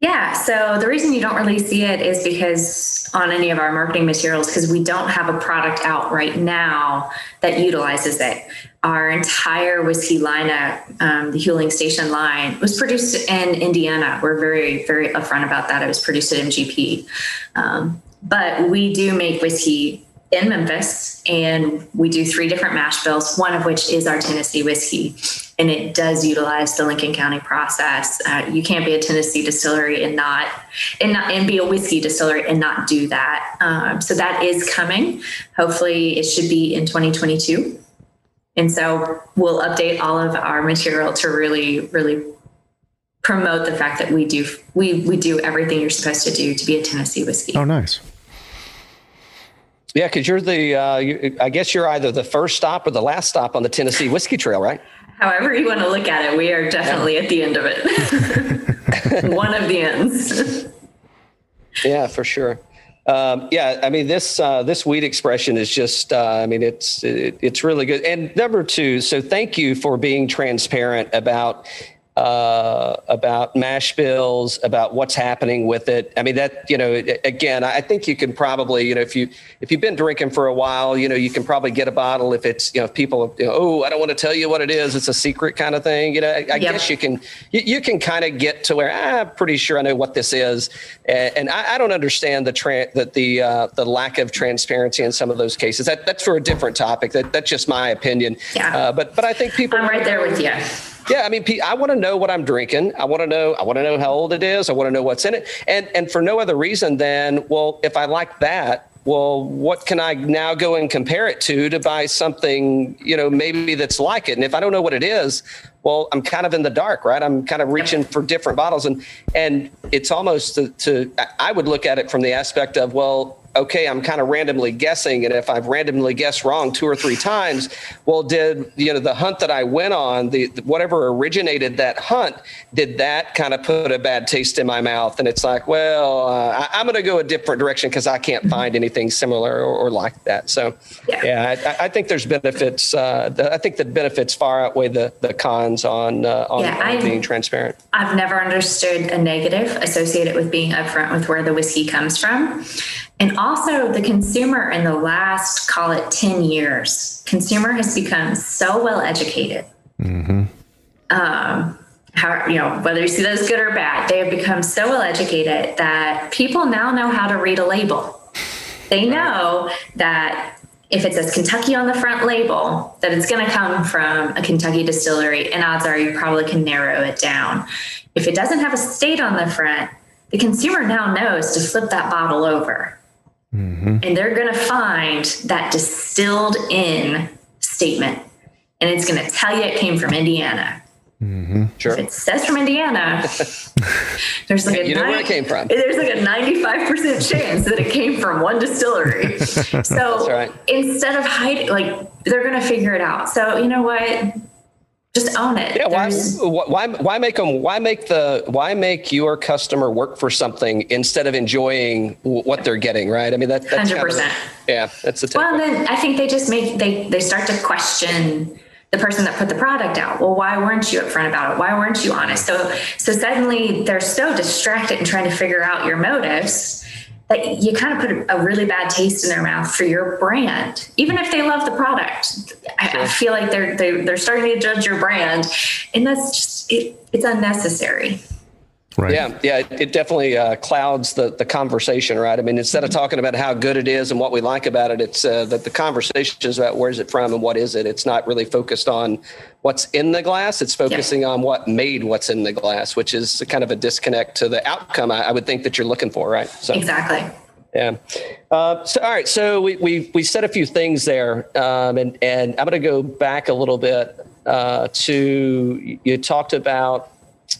Yeah, so the reason you don't really see it is because on any of our marketing materials, because we don't have a product out right now that utilizes it. Our entire whiskey lineup, um, the Huling Station line, was produced in Indiana. We're very, very upfront about that. It was produced at MGP. Um, but we do make whiskey in Memphis, and we do three different mash bills, one of which is our Tennessee whiskey. And it does utilize the Lincoln County process. Uh, you can't be a Tennessee distillery and not and not and be a whiskey distillery and not do that. Um, so that is coming. Hopefully, it should be in 2022. And so we'll update all of our material to really, really promote the fact that we do we we do everything you're supposed to do to be a Tennessee whiskey. Oh, nice. Yeah, because you're the, uh, you, I guess you're either the first stop or the last stop on the Tennessee Whiskey Trail, right? However you want to look at it, we are definitely at the end of it. One of the ends. Yeah, for sure. Um, yeah, I mean this uh, this wheat expression is just. Uh, I mean it's it, it's really good. And number two, so thank you for being transparent about uh, about mash bills, about what's happening with it. I mean that you know again, I think you can probably you know if you if you've been drinking for a while, you know you can probably get a bottle if it's you know if people you know, oh I don't want to tell you what it is, it's a secret kind of thing. You know I, I Yep. guess you can you, you can kind of get to where ah, I'm pretty sure I know what this is, and, and I, I don't understand the tra- that the uh, the lack of transparency in some of those cases. That that's for a different topic. That that's just my opinion. Yeah. Uh, but but I think people I'm right there with you. Yeah, I mean, I want to know what I'm drinking. I want to know. I want to know how old it is. I want to know what's in it, and and for no other reason than well, if I like that, well, what can I now go and compare it to to buy something you know maybe that's like it? And if I don't know what it is, well, I'm kind of in the dark, right? I'm kind of reaching for different bottles, and and it's almost to, to I would look at it from the aspect of well, okay, I'm kind of randomly guessing, and if I've randomly guessed wrong two or three times, well, did you know the hunt that I went on, the whatever originated that hunt, did that kind of put a bad taste in my mouth? And it's like, well, uh, I, I'm going to go a different direction because I can't find anything similar or, or like that. So, Yeah. yeah, I, I think there's benefits. Uh, the, I think the benefits far outweigh the the cons on uh, on, Yeah, on being transparent. I've never understood a negative associated with being upfront with where the whiskey comes from. And also, the consumer in the last, call it 10 years, consumer has become so well educated. Um, how, you know, whether you see that as good or bad, they have become so well educated that people now know how to read a label. They know that if it says Kentucky on the front label, that it's going to come from a Kentucky distillery, and odds are you probably can narrow it down. If it doesn't have a state on the front, the consumer now knows to flip that bottle over. Mm-hmm. And they're going to find that distilled in statement. And it's going to tell you it came from Indiana. Mm-hmm. Sure. If it says from Indiana, there's like a You know where it came from. There's like a 95% chance that it came from one distillery. So right. instead of hiding, like they're going to figure it out. So you know what? Just own it. Yeah, why, why why make them why make the why make your customer work for something instead of enjoying what they're getting, right? I mean that that's kind of- 100%. yeah, that's the Well, then I think they just make they they start to question the person that put the product out. Well, why weren't you upfront about it? Why weren't you honest? So so suddenly they're so distracted in trying to figure out your motives that you kind of put a, really bad taste in their mouth for your brand, even if they love the product. I, I feel like they're, they're they're starting to judge your brand, and that's just it, it's unnecessary. Right. Yeah, yeah, it, it definitely uh, clouds the the conversation, right? I mean, instead of talking about how good it is and what we like about it, it's uh, that the conversation is about where's it from and what is it. It's not really focused on what's in the glass. It's focusing on what made what's in the glass, which is kind of a disconnect to the outcome. I, I would think that you're looking for, right? So Exactly. yeah. Uh, so all right. So we we we said a few things there, um, and and I'm going to go back a little bit uh, to you talked about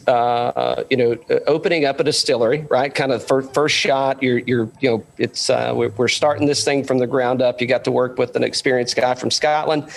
uh, you know opening up a distillery, right? Kind of first first shot. You're you're you know it's uh, we're, we're starting this thing from the ground up. You got to work with an experienced guy from Scotland.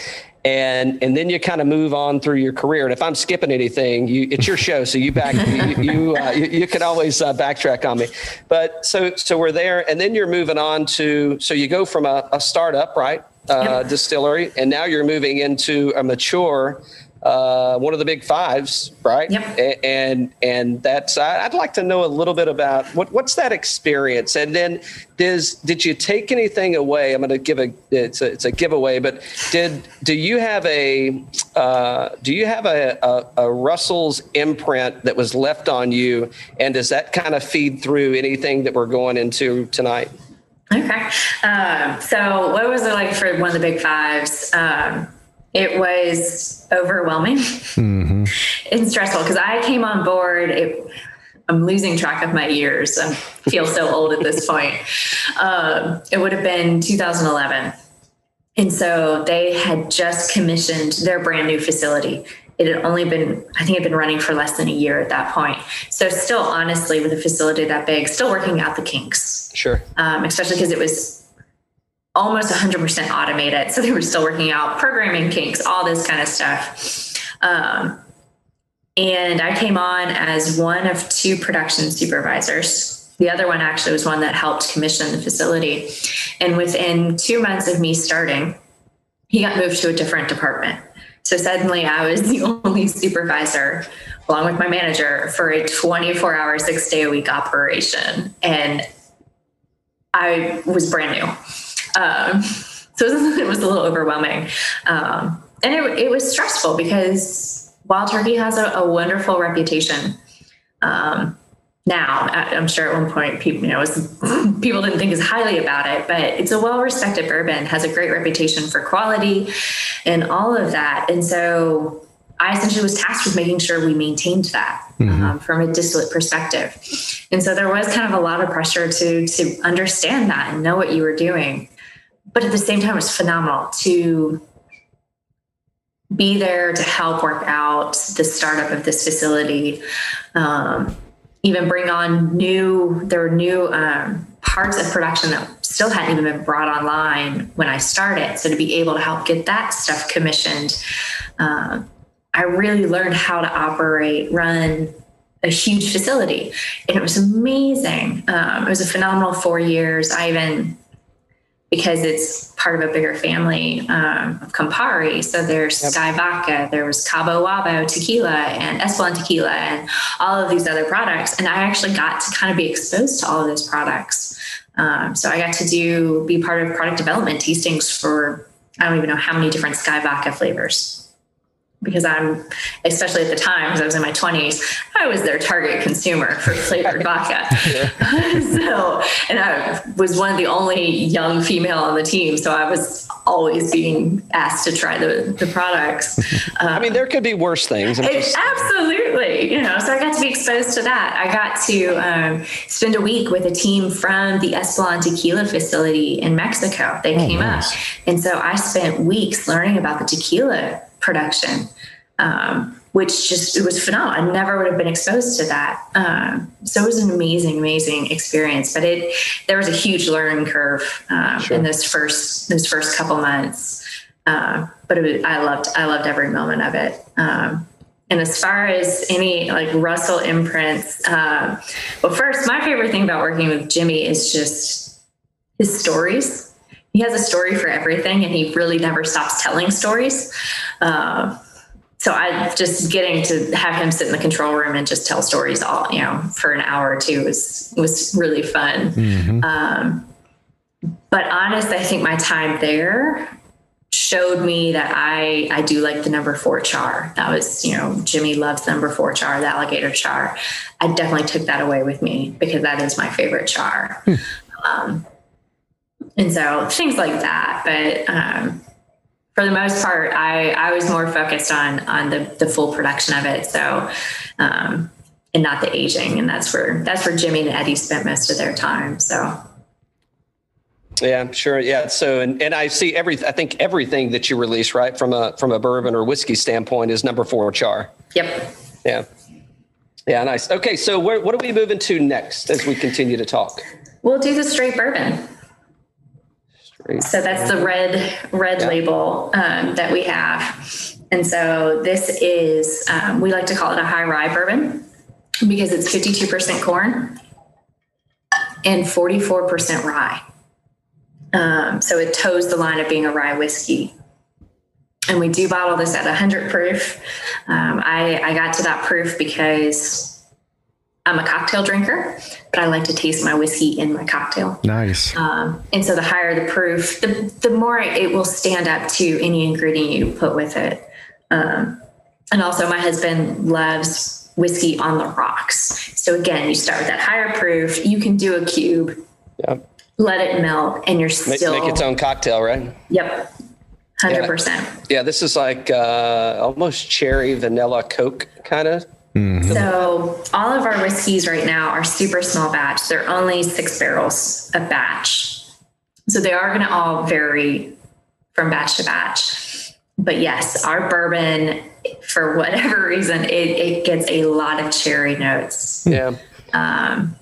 And and then you kind of move on through your career. And if I'm skipping anything, you, it's your show, so you back you you, uh, you, you can always uh, backtrack on me. But so so we're there, and then you're moving on to so you go from a, a startup, right, uh, distillery, and now you're moving into a mature uh, one of the big fives, right? Yep. A- And and that's I'd like to know a little bit about what what's that experience, and then does did you take anything away? I'm going to give a it's a it's a giveaway, but did do you have a uh, do you have a, a a Russell's imprint that was left on you, and does that kind of feed through anything that we're going into tonight? Okay. Um, so, what was it like for one of the big fives? Um, it was overwhelming and stressful because I came on board. It, I'm losing track of my years. I feel so old at this point. Um, it would have been 2011. And so they had just commissioned their brand new facility. It had only been, I think, it had been running for less than a year at that point. So, still, honestly, with a facility that big, still working out the kinks Sure. um, especially because it was almost 100% automated. So they were still working out programming kinks, all this kind of stuff. Um, and I came on as one of two production supervisors. The other one actually was one that helped commission the facility. And within two months of me starting, he got moved to a different department. So suddenly I was the only supervisor, along with my manager, for a 24 hour, six day a week operation. And I was brand new. Um, so it was, a little overwhelming. Um, and it, it was stressful because Wild Turkey has a, a wonderful reputation. Um, now, I'm sure at one point people, you know, was, people didn't think as highly about it, but it's a well-respected bourbon, has a great reputation for quality and all of that. And so I essentially was tasked with making sure we maintained that um, from a distillate perspective. And so there was kind of a lot of pressure to to understand that and know what you were doing. But at the same time, it was phenomenal to be there to help work out the startup of this facility. Um, even bring on new, there were new um, parts of production that still hadn't even been brought online when I started. So to be able to help get that stuff commissioned, um, I really learned how to operate, run a huge facility, and it was amazing. Um, it was a phenomenal four years. I even because it's part of a bigger family um, of Campari. So there's SKYY Vodka, there was Cabo Wabo tequila and Espolon tequila and all of these other products. And I actually got to kind of be exposed to all of those products. Um, so I got to do be part of product development tastings for I don't even know how many different SKYY Vodka flavors because I'm, especially at the time, because I was in my 20s, I was their target consumer for flavored vodka. so, and I was one of the only young female on the team. So I was always being asked to try the, the products. I mean, there could be worse things. It- just- absolutely, you know. So I got to be exposed to that. I got to um, spend a week with a team from the Espolon Tequila facility in Mexico. They came nice. up, and so I spent weeks learning about the tequila production, um, which just it was phenomenal. I never would have been exposed to that. Um, so it was an amazing, amazing experience. But it there was a huge learning curve um, in those first those first couple months. Uh, but it was, I loved I loved every moment of it. Um, and as far as any like Russell imprints, uh, well, first, my favorite thing about working with Jimmy is just his stories. He has a story for everything, and he really never stops telling stories. Uh, so I just getting to have him sit in the control room and just tell stories all you know for an hour or two was was really fun. Mm-hmm. Um, but honest, I think my time there showed me that I I do like the number four char. That was you know Jimmy loves number four char, the alligator char. I definitely took that away with me because that is my favorite char. Hmm. Um, and so things like that, but. Um, for the most part, I, I was more focused on on the, the full production of it. So, um, and not the aging, and that's where that's where Jimmy and Eddie spent most of their time. So. Yeah, sure. Yeah. So, and, and I see every, I think everything that you release, right, from a from a bourbon or whiskey standpoint, is number four char. Yep. Yeah. Yeah. Nice. Okay. So, where, what are we moving to next as we continue to talk? We'll do the straight bourbon. So that's the red red yeah. label um, that we have, and so this is um, we like to call it a high rye bourbon because it's fifty two percent corn and forty four percent rye. Um, so it toes the line of being a rye whiskey. And we do bottle this at 100 proof. Um, I, I got to that proof because I'm a cocktail drinker, but I like to taste my whiskey in my cocktail. Nice. Um, and so the higher the proof, the, the more it will stand up to any ingredient you put with it. Um, and also, my husband loves whiskey on the rocks. So again, you start with that higher proof. You can do a cube, yeah. let it melt, and you're still make, make its own cocktail, right? Yep. Hundred yeah. percent. Yeah, this is like uh, almost cherry vanilla Coke kind of Mm-hmm. So all of our whiskeys right now are super small batch. They're only six barrels a batch. So they are going to all vary from batch to batch. But yes, our bourbon, for whatever reason, it, it gets a lot of cherry notes. Yeah. Um,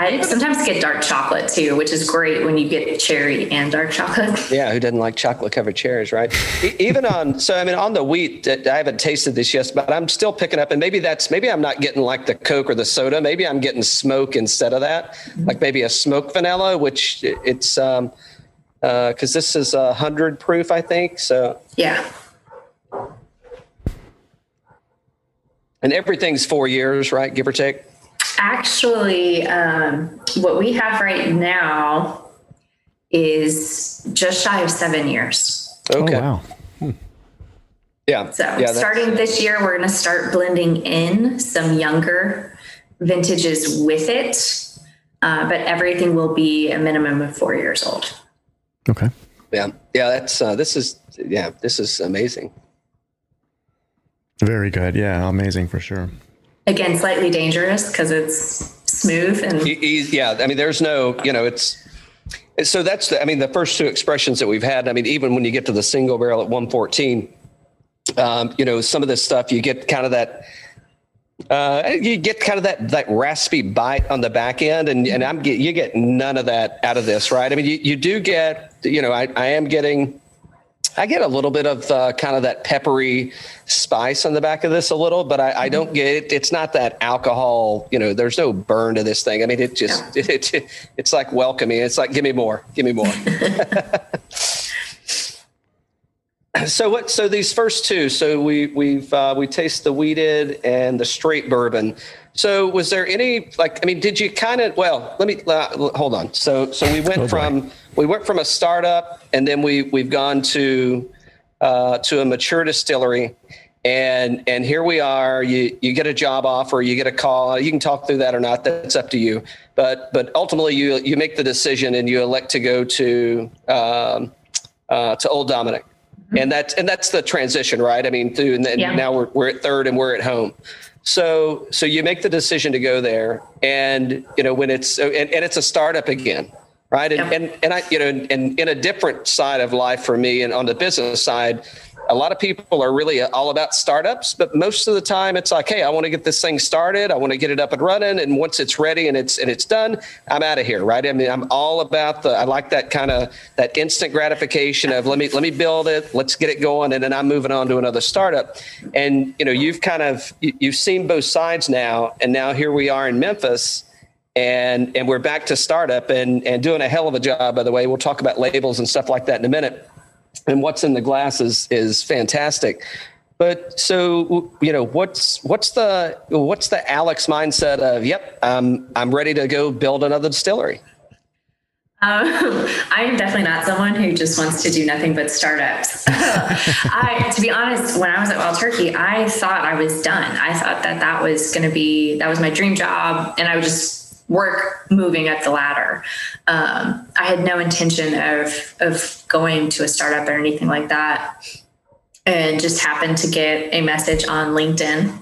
I sometimes get dark chocolate too, which is great when you get cherry and dark chocolate. Yeah, who doesn't like chocolate covered cherries, right? Even on, so I mean, on the wheat, I haven't tasted this yet, but I'm still picking up, and maybe that's maybe I'm not getting like the Coke or the soda. Maybe I'm getting smoke instead of that, mm-hmm. like maybe a smoke vanilla, which it's um, because uh, this is a hundred proof, I think. So yeah. And everything's four years, right? Give or take. Actually, um, what we have right now is just shy of seven years. Okay. Oh, wow. Hmm. Yeah. So yeah, starting this year, we're going to start blending in some younger vintages with it, uh, but everything will be a minimum of four years old. Okay. Yeah. Yeah. That's uh, this is yeah this is amazing. Very good. Yeah, amazing for sure again slightly dangerous because it's smooth and yeah i mean there's no you know it's so that's the, i mean the first two expressions that we've had i mean even when you get to the single barrel at 114 um, you know some of this stuff you get kind of that uh, you get kind of that that raspy bite on the back end, and and I'm get, you get none of that out of this, right? I mean, you, you do get, you know, I, I am getting I get a little bit of uh, kind of that peppery spice on the back of this a little, but I, I, don't get it. It's not that alcohol, you know, there's no burn to this thing. I mean, it just, yeah. it, it, it's like welcoming. It's like, give me more, give me more. so what, so these first two, so we, we've, uh, we taste the wheated and the straight bourbon. So was there any, like, I mean, did you kind of, well, let me, uh, hold on. So, so we went oh, from, we went from a startup and then we we've gone to uh, to a mature distillery and and here we are you you get a job offer you get a call you can talk through that or not that's up to you but but ultimately you you make the decision and you elect to go to um, uh, to old Dominick mm-hmm. and that's and that's the transition right i mean through and then yeah. now we're, we're at third and we're at home so so you make the decision to go there and you know when it's and, and it's a startup again right? And, yeah. and, and I, you know, and in a different side of life for me and on the business side, a lot of people are really all about startups, but most of the time it's like, hey, I want to get this thing started. I want to get it up and running. And once it's ready and it's and it's done, I'm out of here. Right. I mean, I'm all about the I like that kind of that instant gratification of let me let me build it, let's get it going, and then I'm moving on to another startup. And you know, you've kind of you've seen both sides now, and now here we are in Memphis and and we're back to startup and and doing a hell of a job by the way we'll talk about labels and stuff like that in a minute and what's in the glass is is fantastic. But so you know, what's what's the what's the Alex mindset of? Yep, um, I'm ready to go build another distillery. Um, I am definitely not someone who just wants to do nothing but startups. I, to be honest, when I was at Wild Turkey, I thought I was done. I thought that that was going to be that was my dream job, and I would just work moving up the ladder. Um, I had no intention of of going to a startup or anything like that, and just happened to get a message on LinkedIn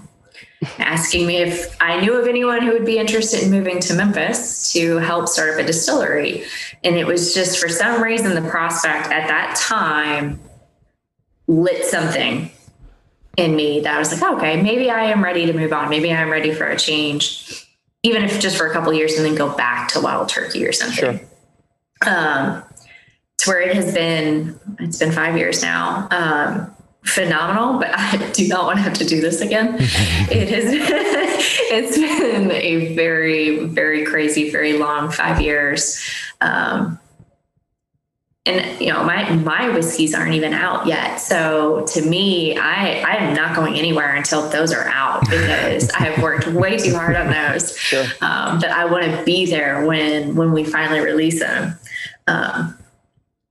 asking me if I knew of anyone who would be interested in moving to Memphis to help start up a distillery. And it was just for some reason the prospect at that time lit something in me that I was like, okay, maybe I am ready to move on. Maybe I'm ready for a change even if just for a couple years and then go back to wild turkey or something. Sure. Um, to where it has been, it's been five years now. Um, phenomenal, but I do not want to have to do this again. it has, it's been a very, very crazy, very long five years. Um, and you know my my whiskeys aren't even out yet. So to me i i am not going anywhere until those are out because i have worked way too hard on those. Sure. um, but i want to be there when when we finally release them um,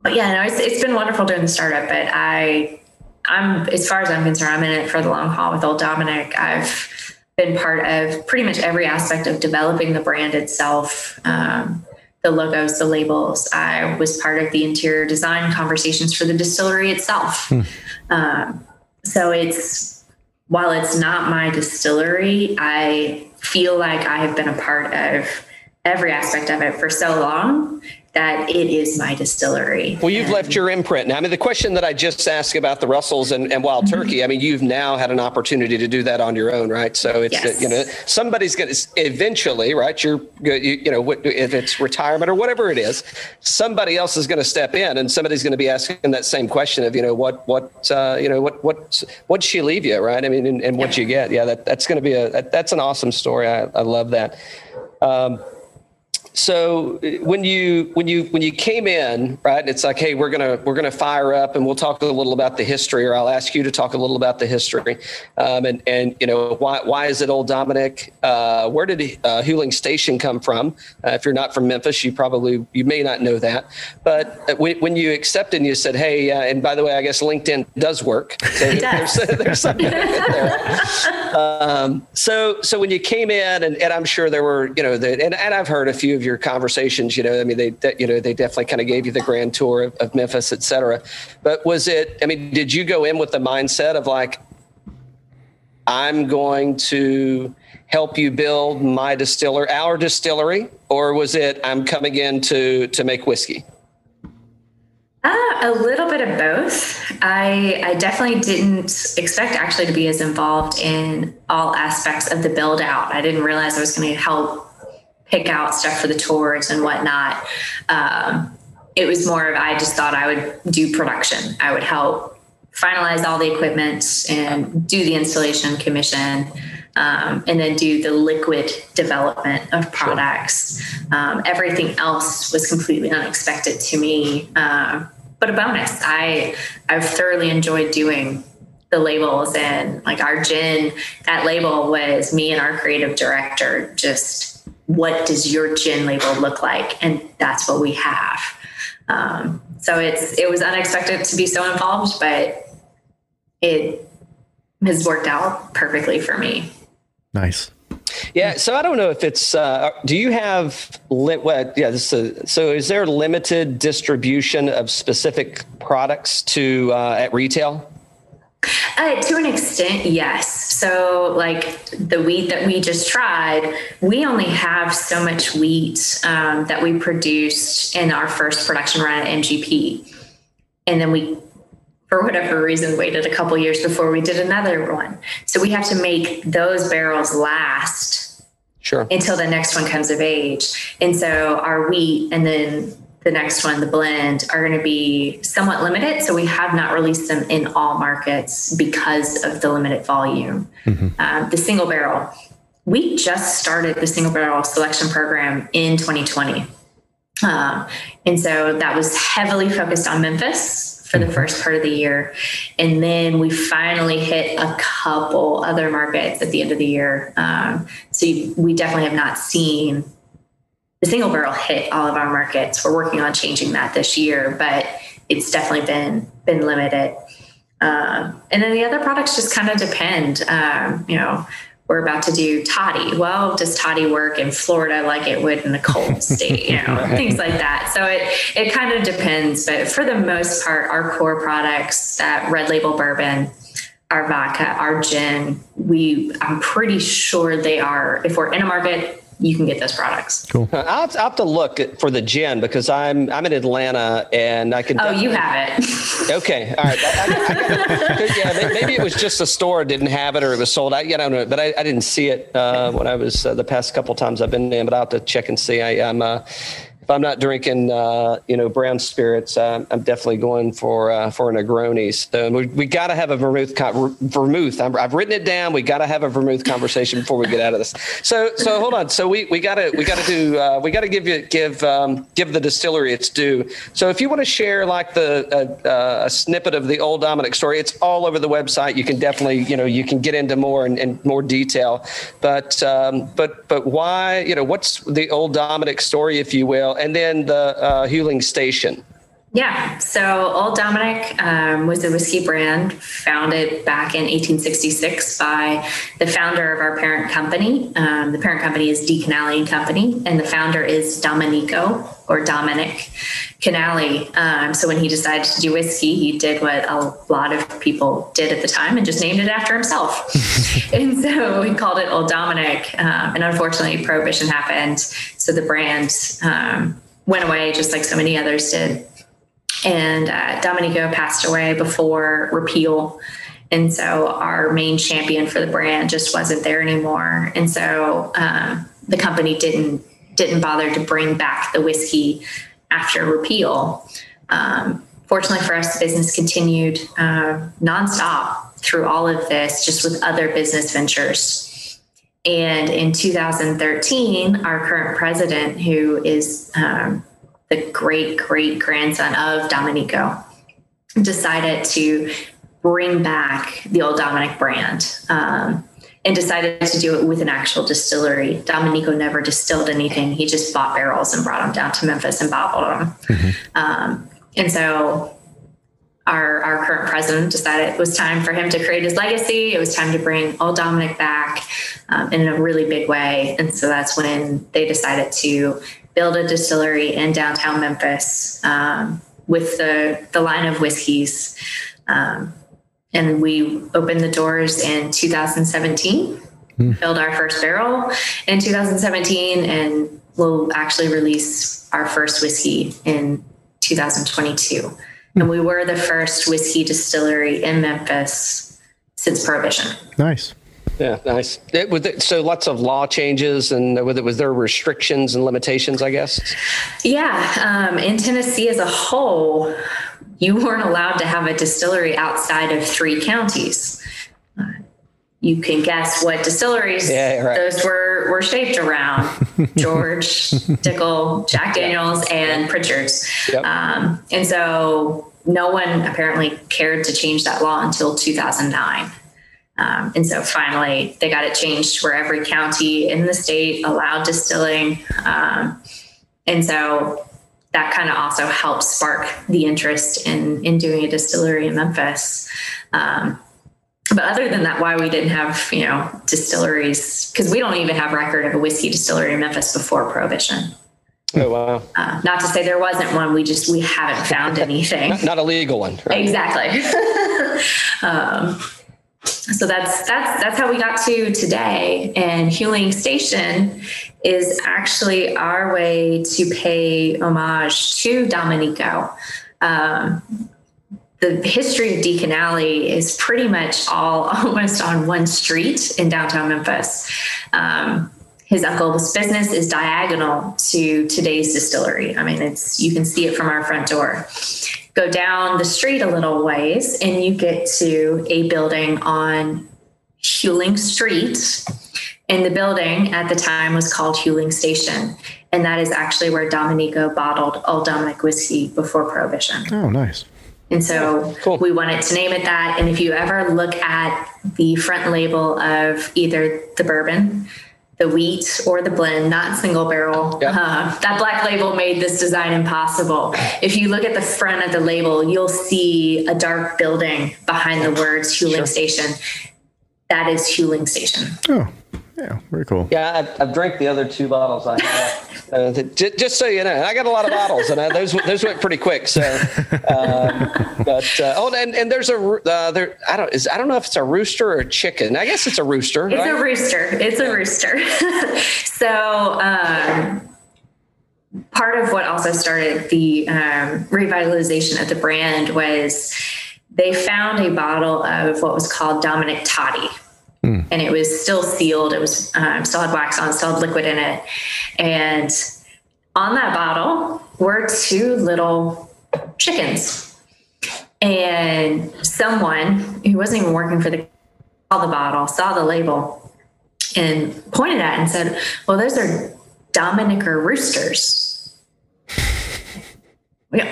but yeah no it's, it's been wonderful doing the startup but i i'm as far as i'm concerned i'm in it for the long haul with old Dominick. I've been part of pretty much every aspect of developing the brand itself. Um, the logos, the labels. I was part of the interior design conversations for the distillery itself. Hmm. Um, so it's while it's not my distillery, I feel like I have been a part of every aspect of it for so long that it is my distillery. Well, you've and, left your imprint now. I mean, the question that I just asked about the Russells and, and Wild mm-hmm. Turkey, I mean, you've now had an opportunity to do that on your own, right? So it's, yes. you know, somebody's going to eventually, right? You're, you, you know, if it's retirement or whatever it is, somebody else is going to step in and somebody's going to be asking that same question of, you know, what, what, uh, you know, what, what, what'd she leave you, right? I mean, and, and what you get. Yeah, that, that's going to be a, that, that's an awesome story. I, I love that. Um, so when you when you when you came in right it's like hey we're gonna we're gonna fire up and we'll talk a little about the history or i'll ask you to talk a little about the history. Um, and and you know why why is it old Dominick uh, where did uh, Huling Station come from? Uh, if you're not from memphis you probably you may not know that. But when, when you accepted and you said hey uh, and by the way i guess linkedin does work. So it does. there's, there's something there. Um, so so when you came in and, and i'm sure there were you know the, and, and i've heard a few of your conversations, you know, I mean, they, they you know, they definitely kind of gave you the grand tour of, of Memphis, et cetera. But was it, I mean, did you go in with the mindset of like, I'm going to help you build my distiller, our distillery, or was it I'm coming in to to make whiskey? Uh, a little bit of both. I, I definitely didn't expect actually to be as involved in all aspects of the build out. I didn't realize I was going to help pick out stuff for the tours and whatnot. Um, it was more of I just thought I would do production. I would help finalize all the equipment and do the installation commission. Um, and then do the liquid development of products. Um, everything else was completely unexpected to me, uh, but a bonus. I I've thoroughly enjoyed doing the labels and like our gin. That label was me and our creative director just what does your gin label look like? And that's what we have. Um, so it's it was unexpected to be so involved, but it has worked out perfectly for me. Nice. Yeah, so I don't know if it's. Uh, do you have lit? What? Yeah. This is, so is there limited distribution of specific products to uh, at retail? Uh, to an extent, yes. So, like the wheat that we just tried, we only have so much wheat um, that we produced in our first production run at MGP. And then we for whatever reason, waited a couple years before we did another one. So we have to make those barrels last Sure. until the next one comes of age. And so our wheat and then the next one, the blend, are going to be somewhat limited. So we have not released them in all markets because of the limited volume. Um, the single barrel, we just started the single barrel selection program in 2020. Um, and so that was heavily focused on Memphis for the first part of the year. And then we finally hit a couple other markets at the end of the year. Um, so we definitely have not seen the single barrel hit all of our markets. We're working on changing that this year, but it's definitely been been limited. Um, and then the other products just kind of depend. Um, you know, we're about to do toddy. Well, does toddy work in Florida like it would in a cold state? You know, things like that. So it it kind of depends. But for the most part, our core products, that red label bourbon, our vodka, our gin, we I'm pretty sure they are. If we're in a market, you can get those products. Cool. I'll, I'll have to look for the gin because I'm I'm in Atlanta and I can. Oh, you have it. Okay, all right. I, I, I, yeah, maybe it was just the store didn't have it or it was sold. I, you know, but I, I didn't see it uh, when I was uh, the past couple times I've been in. But I'll have to check and see. I, I'm uh, if I'm not drinking, uh, you know, brown spirits, uh, I'm definitely going for uh, for an Negroni. So we, we got to have a vermouth. Con- vermouth. i have written it down. We got to have a vermouth conversation before we get out of this. So so hold on. So we we got to we got to do uh, we got to give you give um, give the distillery its due. So if you want to share like the uh, a snippet of the old Dominick story, it's all over the website. You can definitely you know you can get into more and, and more detail. But um, but but why you know what's the old Dominick story, if you will? And then the uh, Huling Station. Yeah. So Old Dominick um, was a whiskey brand founded back in 1866 by the founder of our parent company. Um, the parent company is D. Canale and Company, and the founder is Domenico or Dominic Canale. Um, so when he decided to do whiskey, he did what a lot of people did at the time and just named it after himself. and so he called it Old Dominick. Um, and unfortunately, Prohibition happened. So the brand um, went away just like so many others did. And uh, Domenico passed away before repeal. And so our main champion for the brand just wasn't there anymore. And so um, the company didn't didn't bother to bring back the whiskey after repeal. Um, fortunately for us, the business continued uh, nonstop through all of this, just with other business ventures. And in 2013, our current president, who is um, the great great grandson of Domenico, decided to bring back the old Dominick brand. Um, and decided to do it with an actual distillery. Domenico never distilled anything. He just bought barrels and brought them down to Memphis and bottled them. Mm-hmm. Um, and so our, our current president decided it was time for him to create his legacy. It was time to bring Old Dominick back um, in a really big way. And so that's when they decided to build a distillery in downtown Memphis um, with the, the line of whiskeys. Um, and we opened the doors in 2017 mm. filled our first barrel in 2017 and we'll actually release our first whiskey in 2022 mm. and we were the first whiskey distillery in memphis since prohibition nice yeah, nice. It, was it, so lots of law changes, and was, it, was there restrictions and limitations? I guess. Yeah, um, in Tennessee as a whole, you weren't allowed to have a distillery outside of three counties. Uh, you can guess what distilleries yeah, right. those were were shaped around: George, Dickel, Jack Daniels, and Pritchard's. Yep. Um, and so, no one apparently cared to change that law until 2009. Um, and so finally, they got it changed where every county in the state allowed distilling. Um, and so that kind of also helped spark the interest in in doing a distillery in Memphis. Um, but other than that, why we didn't have you know distilleries because we don't even have record of a whiskey distillery in Memphis before Prohibition. Oh wow! Uh, not to say there wasn't one. We just we haven't found anything. not, not, a legal one. Right? Exactly. um, so that's that's that's how we got to today. And Huling Station is actually our way to pay homage to Domenico. Um, the history of D. Canale is pretty much all almost on one street in downtown Memphis. Um, his uncle's business is diagonal to today's distillery. I mean, it's you can see it from our front door. Go down the street a little ways, and you get to a building on Huling Street. And the building at the time was called Huling Station. And that is actually where Domenico bottled Old Dominick whiskey before Prohibition. Oh, nice. And so Cool. we wanted to name it that. And if you ever look at the front label of either the bourbon, the wheat, or the blend, not single barrel, Yeah. uh, that black label made this design impossible. If you look at the front of the label, you'll see a dark building behind the words Huling Station. That is Huling Station. Oh, yeah, very cool. Yeah, I've, I've drank the other two bottles I have. Uh, th- just so you know, I got a lot of bottles, and uh, those those went pretty quick. So, um, but uh, oh, and, and there's a roo- uh, there. I don't is I don't know if it's a rooster or a chicken. I guess it's a rooster. It's right? a rooster. It's a rooster. so, um, part of what also started the um, revitalization of the brand was they found a bottle of what was called Dominic Toddy. And it was still sealed. It was um, still had wax on, still had liquid in it. And on that bottle were two little chickens. And someone who wasn't even working for the saw the bottle, saw the label, and pointed at it and said, Well, those are Dominicker roosters.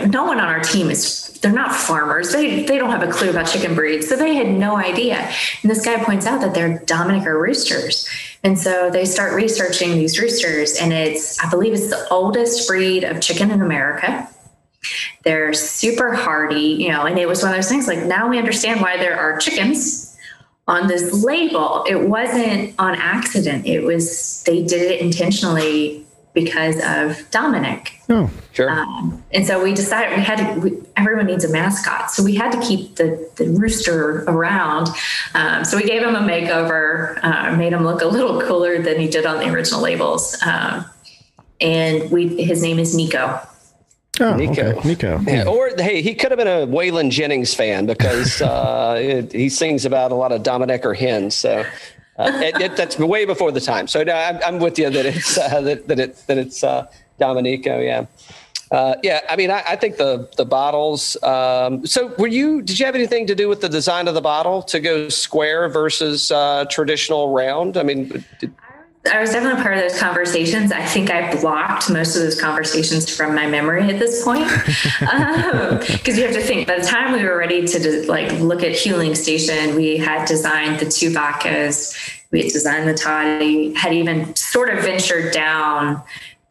No one on our team is, they're not farmers. They, they don't have a clue about chicken breeds. So they had no idea. And this guy points out that they're Dominicker roosters. And so they start researching these roosters, and it's, I believe it's the oldest breed of chicken in America. They're super hardy, you know, and it was one of those things like now we understand why there are chickens on this label. It wasn't on accident. It was they did it intentionally because of Dominic. Oh, sure. Um, and so we decided we had to, we, everyone needs a mascot. So we had to keep the, the rooster around. Um, so we gave him a makeover, uh, made him look a little cooler than he did on the original labels. Um, and we, his name is Nico. oh Nico. okay. Nico. Yeah, or hey, he could have been a Waylon Jennings fan because uh, it, he sings about a lot of Dominic or hens. So uh, it, it, that's way before the time. So no, I'm, I'm with you that it's uh, that, that it that it's uh, Domenico. Yeah. Uh, yeah, I mean, I, I think the the bottles. Um, so, were you? Did you have anything to do with the design of the bottle to go square versus uh, traditional round? I mean, did, I was definitely part of those conversations. I think I blocked most of those conversations from my memory at this point, because you have to think. By the time we were ready to de- like look at Huling Station, we had designed the two vodkas, we had designed the toddy, had even sort of ventured down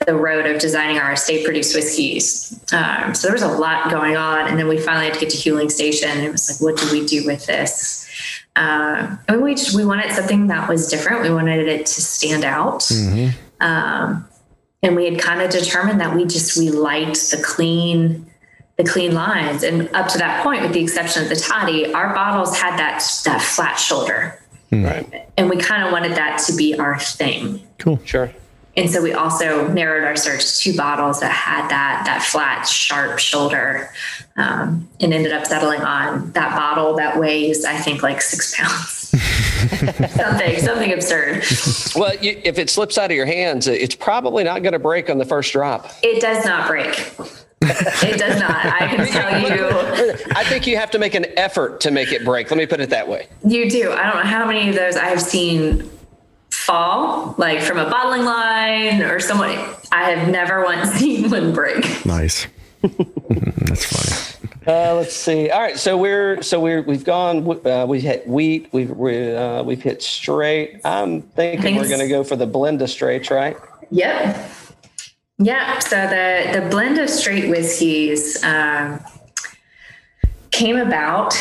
the road of designing our estate produced whiskeys. Um, so there was a lot going on, and then we finally had to get to Huling Station. And it was like, what do we do with this? Uh, and we just we wanted something that was different. We wanted it to stand out. Um, and we had kind of determined that we just we liked the clean the clean lines and up to that point with the exception of the toddy our bottles had that that flat shoulder right? and we kind of wanted that to be our thing Cool. Sure. And so we also narrowed our search to two bottles that had that that flat sharp shoulder um, and ended up settling on that bottle that weighs i think like six pounds something something absurd Well, you, if it slips out of your hands, it's probably not going to break on the first drop. it does not break it does not i can tell you I think you have to make an effort to make it break. Let me put it that way. You do. I don't know how many of those I've seen fall, like from a bottling line or someone. I have never once seen one break. Nice. That's funny. Uh, let's see. All right, so we're so we're we've gone. Uh, we hit wheat. We've we, uh, we've hit straight. I'm thinking think we're going to go for the blend of straights, right? Yep. Yep. So the the blend of straight whiskeys um, came about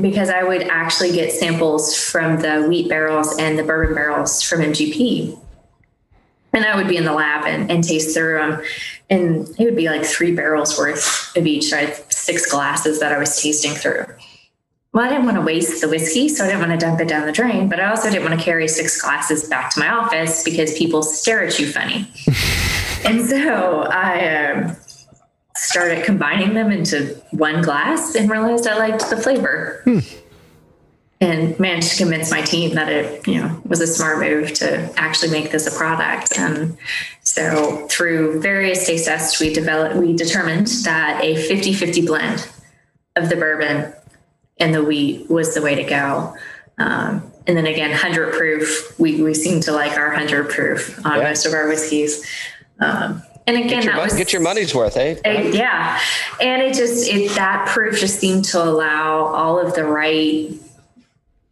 because I would actually get samples from the wheat barrels and the bourbon barrels from MGP. And I would be in the lab and, and taste through them. And it would be like three barrels worth of each. I had six glasses that I was tasting through. Well, I didn't want to waste the whiskey, so I didn't want to dump it down the drain, but I also didn't want to carry six glasses back to my office because people stare at you funny. and so I, um, started combining them into one glass and realized I liked the flavor. And managed to convince my team that it, you know, was a smart move to actually make this a product. And so through various taste tests, we developed we determined that a 50-50 blend of the bourbon and the wheat was the way to go. Um, and then again, 100 proof, we, we seem to like our 100 proof on Yeah. most of our whiskeys. Um, and again, Get your, that was get your money's worth, eh? uh, yeah, and it just it that proof just seemed to allow all of the right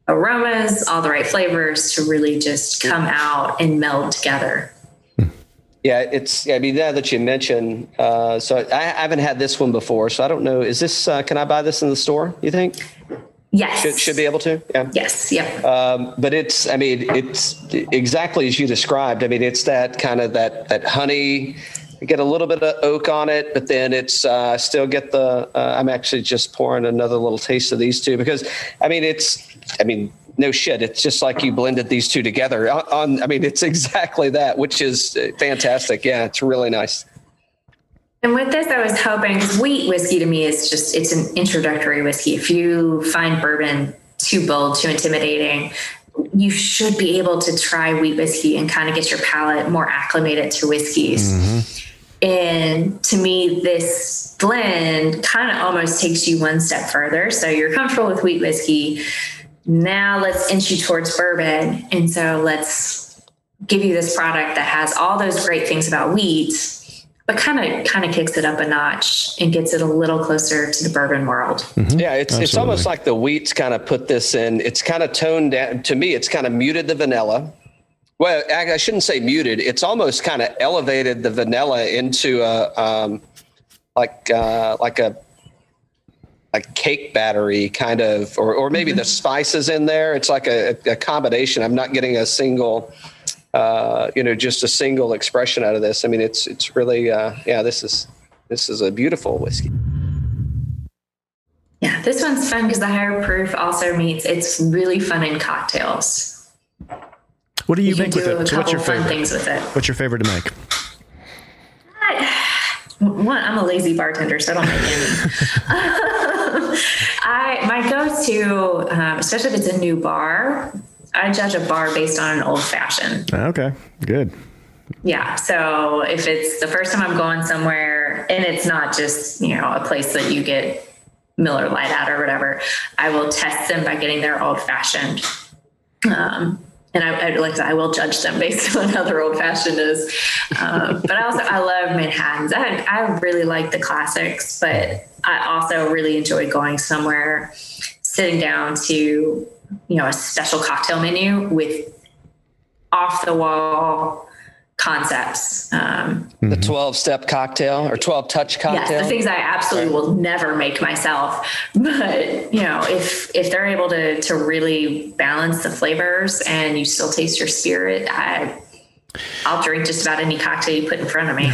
aromas, all the right flavors to really just come out and meld together. Yeah, it's. I mean, now that you mention, uh, so I, I haven't had this one before, so I don't know. Is this? Uh, can I buy this in the store? You think Yes, should should be able to? Yeah. Yes, yep. Um, but it's. I mean, it's exactly as you described. I mean, it's that kind of that that honey. You get a little bit of oak on it, but then it's uh, still get the. Uh, I'm actually just pouring another little taste of these two because, I mean, it's. I mean, no shit. It's just like you blended these two together. On, on I mean, it's exactly that, which is uh, fantastic. Yeah, it's really nice. And with this, I was hoping because wheat whiskey to me is just it's an introductory whiskey. If you find bourbon too bold, too intimidating, you should be able to try wheat whiskey and kind of get your palate more acclimated to whiskeys. And to me, this blend kind of almost takes you one step further. So you're comfortable with wheat whiskey. Now let's inch you towards bourbon. And so let's give you this product that has all those great things about wheat, but kind of kind of kicks it up a notch and gets it a little closer to the bourbon world. Mm-hmm. Yeah, it's it's almost like the wheat's kind of put this in. It's kind of toned down. To me, it's kind of muted the vanilla. Well, I, I shouldn't say muted. It's almost kind of elevated the vanilla into a um, like uh, like a like cake battery kind of, or or maybe the spices in there. It's like a, a combination. I'm not getting a single. Uh, you know, just a single expression out of this. I mean, it's it's really, uh, yeah. This is this is a beautiful whiskey. Yeah, this one's fun because the higher proof also means it's really fun in cocktails. What do you, can make with do a it? So what's your fun favorite? things with it. What's your favorite to make? One, I'm a lazy bartender, so I don't make any. I my go-to, um, especially if it's a new bar, I judge a bar based on an old fashioned. Okay, good. Yeah. So if it's the first time I'm going somewhere and it's not just, you know, a place that you get Miller Lite at or whatever, I will test them by getting their old fashioned. Um, and I, I like I will judge them based on how their old fashioned is. Um, but I also I love Manhattan's. I, I really like the classics, but I also really enjoy going somewhere, sitting down to you know a special cocktail menu with off the wall concepts. Um, The 12 step cocktail or 12 touch cocktail. Yes, the things I absolutely will never make myself. But you know, if if they're able to to really balance the flavors and you still taste your spirit, I I'll drink just about any cocktail you put in front of me.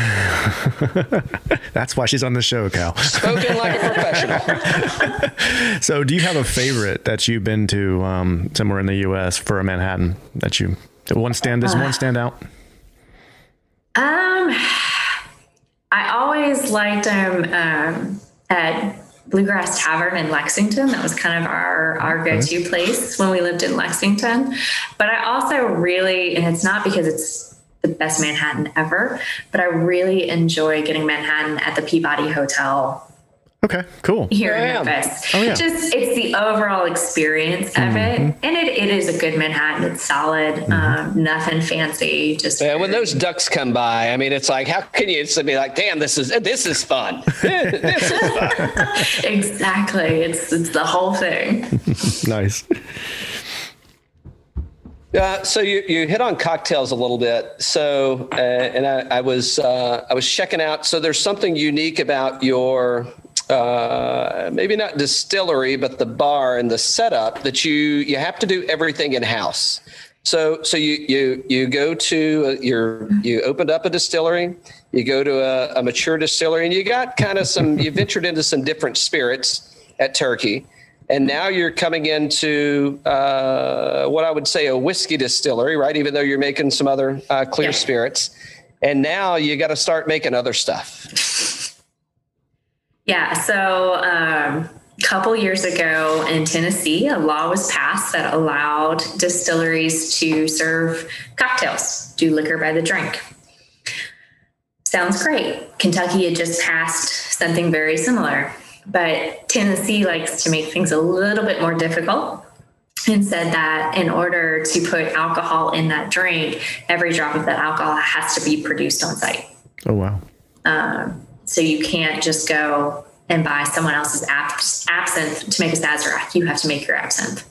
That's why she's on the show, Cal. Spoken like a professional. So, do you have a favorite that you've been to um, somewhere in the U.S. for a Manhattan that you one stand? Does one stand out? Um, I always liked them um, at Bluegrass Tavern in Lexington. That was kind of our our go to place when we lived in Lexington. But I also really, and it's not because it's the best Manhattan ever, but I really enjoy getting Manhattan at the Peabody Hotel Okay, cool. here Yeah. in Memphis. Oh, yeah. Just it's the overall experience of it, and it, it is a good Manhattan. It's solid, um, nothing fancy. Just Yeah, when those ducks come by, I mean, it's like, how can you just be like, damn, this is this is fun. this is fun. exactly, it's it's the whole thing. Nice. Uh, so you, you hit on cocktails a little bit. So, uh, and I, I was uh, I was checking out. So there's something unique about your uh, maybe not distillery, but the bar and the setup that you you have to do everything in house. So so you you you go to uh, your you opened up a distillery. You go to a, a mature distillery, and you got kind of some. You ventured into some different spirits at Turkey. And now you're coming into uh, what I would say a whiskey distillery, right? Even though you're making some other uh, clear Yeah. spirits. And now you got to start making other stuff. Yeah. So um, a couple years ago in Tennessee, a law was passed that allowed distilleries to serve cocktails, do liquor by the drink. Sounds great. Kentucky had just passed something very similar, but Tennessee likes to make things a little bit more difficult and said that in order to put alcohol in that drink, every drop of that alcohol has to be produced on site. Oh wow. Um, so you can't just go and buy someone else's absinthe to make a Sazerac. You have to make your absinthe.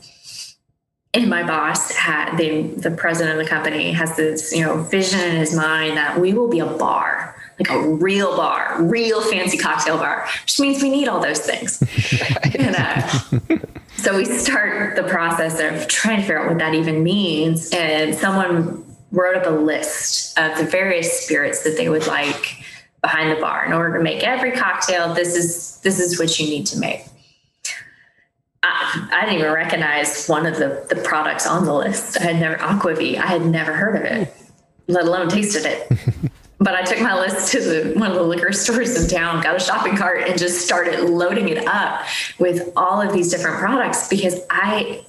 And my boss had the the president of the company has this you know vision in his mind that we will be a bar, like a real bar, real fancy cocktail bar, which means we need all those things. and, uh, so we start the process of trying to figure out what that even means. And someone wrote up a list of the various spirits that they would like behind the bar in order to make every cocktail. This is this is what you need to make. I, I didn't even recognize one of the, the products on the list. I had never Aquavit. I had never heard of it, let alone tasted it. but I took my list to the, one of the liquor stores in town, got a shopping cart, and just started loading it up with all of these different products because I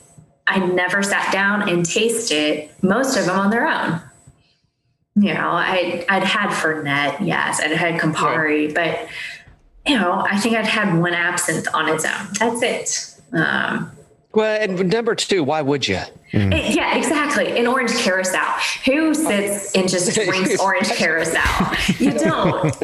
I never sat down and tasted most of them on their own you know, I I'd had Fernet, yes, I'd had Campari, right. but you know, I think I'd had one absinthe on its own. That's it. Um, well, and number two, why would you? Mm. Yeah, exactly. An orange curaçao. Who sits and just drinks orange curaçao? You don't.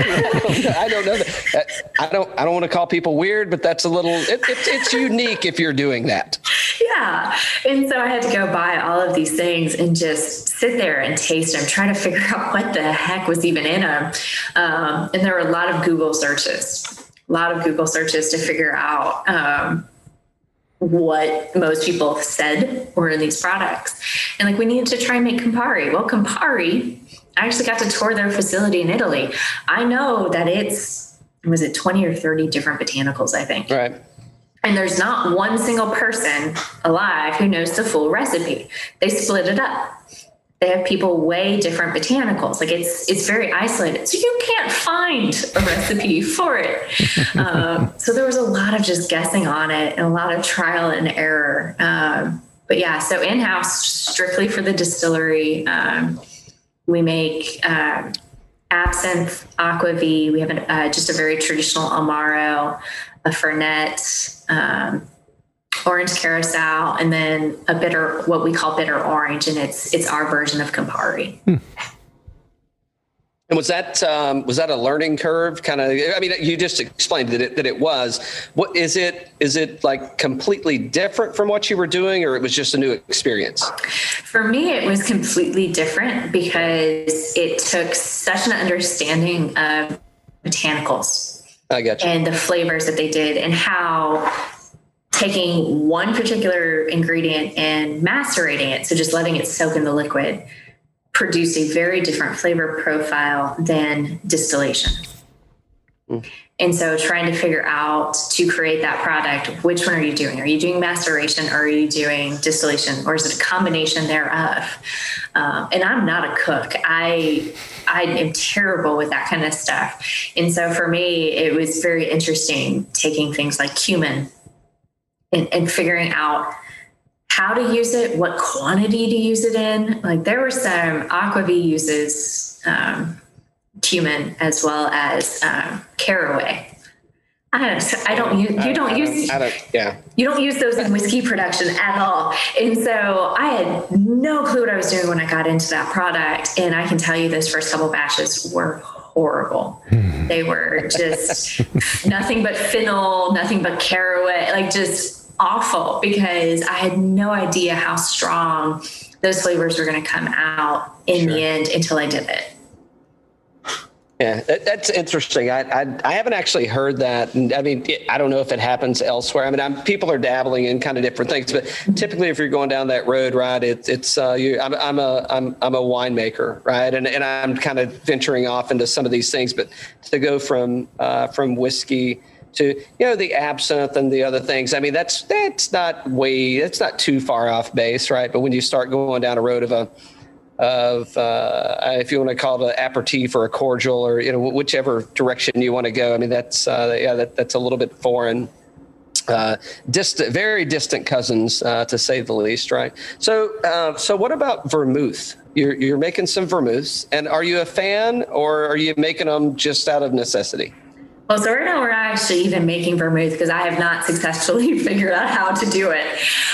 I don't know that. I don't. I don't want to call people weird, but that's a little. It, it, it's unique if you're doing that. Yeah, and so I had to go buy all of these things and just sit there and taste them, trying to figure out what the heck was even in them. Um, and there were a lot of Google searches, a lot of Google searches to figure out. Um, what most people said were in these products. And like we needed to try and make Campari. Well, Campari, I actually got to tour their facility in Italy. I know that it's was it 20 or 30 different botanicals, I think. Right. And there's not one single person alive who knows the full recipe. They split it up they have people weigh different botanicals. Like it's it's very isolated, so you can't find a recipe for it. Um, so there was a lot of just guessing on it and a lot of trial and error. Um, but yeah, so in house, strictly for the distillery, um, we make uh, absinthe, aquavit. We have an, uh, just a very traditional amaro, a fernet. Orange curaçao, and then a bitter, what we call bitter orange, and it's it's our version of Campari. Hmm. And was that um, was that a learning curve? Kind of. I mean, you just explained that it that it was. What is it? Is it like completely different from what you were doing, or it was just a new experience? For me, it was completely different because it took such an understanding of botanicals. I got you. And the flavors that they did, and how taking one particular ingredient and macerating it, so just letting it soak in the liquid, produce a very different flavor profile than distillation. Mm. And so trying to figure out to create that product, which one are you doing? Are you doing maceration or are you doing distillation or is it a combination thereof? Um, and I'm not a cook. I I am terrible with that kind of stuff. And so for me, it was very interesting taking things like cumin and, and figuring out how to use it, what quantity to use it in. Like there were some Aquavit uses um, cumin as well as um, caraway. I don't. I don't use. You don't use. I don't. Yeah. You don't use those in whiskey production at all. And so I had no clue what I was doing when I got into that product. And I can tell you, those first couple batches were horrible. Hmm. They were just nothing but fennel, nothing but caraway, like just awful because I had no idea how strong those flavors were going to come out in sure. the end until I did it. Yeah, that's interesting. I, I, I haven't actually heard that. And I mean, I don't know if it happens elsewhere. I mean, I'm, people are dabbling in kind of different things, but typically, if you're going down that road, right, it, it's uh, you. I'm, I'm a I'm I'm a winemaker, right, and and I'm kind of venturing off into some of these things. But to go from uh, from whiskey to you know the absinthe and the other things. I mean, that's that's not way that's not too far off base, right? But when you start going down a road of a of uh, if you want to call it an aperitif or a cordial or you know whichever direction you want to go. I mean that's uh, yeah that, that's a little bit foreign. Uh, distant, very distant cousins, uh, to say the least, right? So, uh, so what about vermouth? You're you're making some vermouths, and are you a fan, or are you making them just out of necessity? Well, so right now we're actually even making vermouth because I have not successfully figured out how to do it.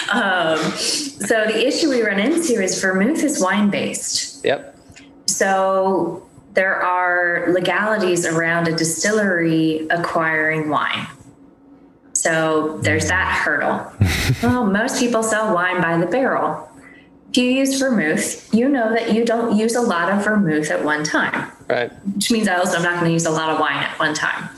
Um, so the issue we run into is vermouth is wine based. Yep. So there are legalities around a distillery acquiring wine. So there's that hurdle. well, most people sell wine by the barrel. If you use vermouth, you know that you don't use a lot of vermouth at one time. Right. Which means I also am not going to use a lot of wine at one time.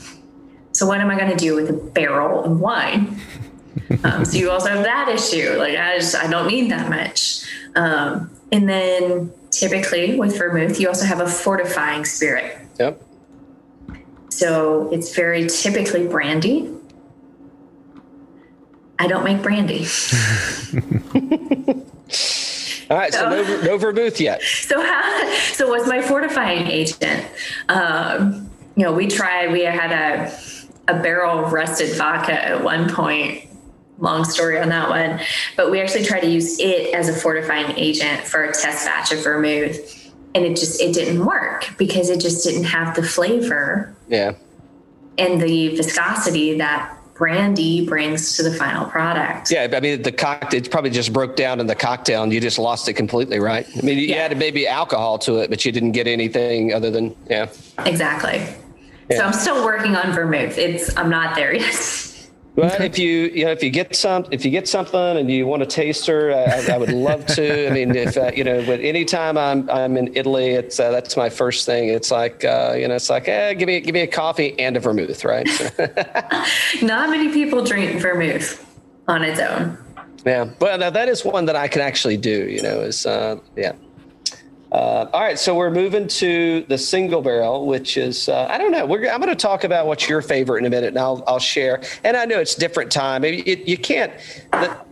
So what am I going to do with a barrel of wine? um, so you also have that issue. Like I just I don't need that much. Um, and then typically with vermouth, you also have a fortifying spirit. Yep. So it's very typically brandy. I don't make brandy. All right, so no, no vermouth yet. So how? So what's my fortifying agent? Um, you know, we tried. We had a a barrel of rusted vodka at one point. Long story on that one, but we actually tried to use it as a fortifying agent for a test batch of vermouth, and it just it didn't work because it just didn't have the flavor Yeah. and the viscosity that brandy brings to the final product. Yeah, I mean the cocktail it probably just broke down in the cocktail and you just lost it completely, right? I mean you Yeah. added maybe alcohol to it, but you didn't get anything other than yeah. Exactly. So I'm still working on vermouth. It's I'm not there yet. Well, if you you know if you get some if you get something and you want a taster, I, I would love to. I mean, if uh, you know, but anytime I'm I'm in Italy, it's uh, that's my first thing. It's like uh, you know, it's like eh, give me give me a coffee and a vermouth, right? Not many people drink vermouth on its own. yeah, well, now that is one that I can actually do. You know, is uh, yeah. Uh, all right, so we're moving to the single barrel, which is uh, I don't know. We're, I'm going to talk about what's your favorite in a minute, and I'll I'll share. And I know it's different time. Maybe it, you can't.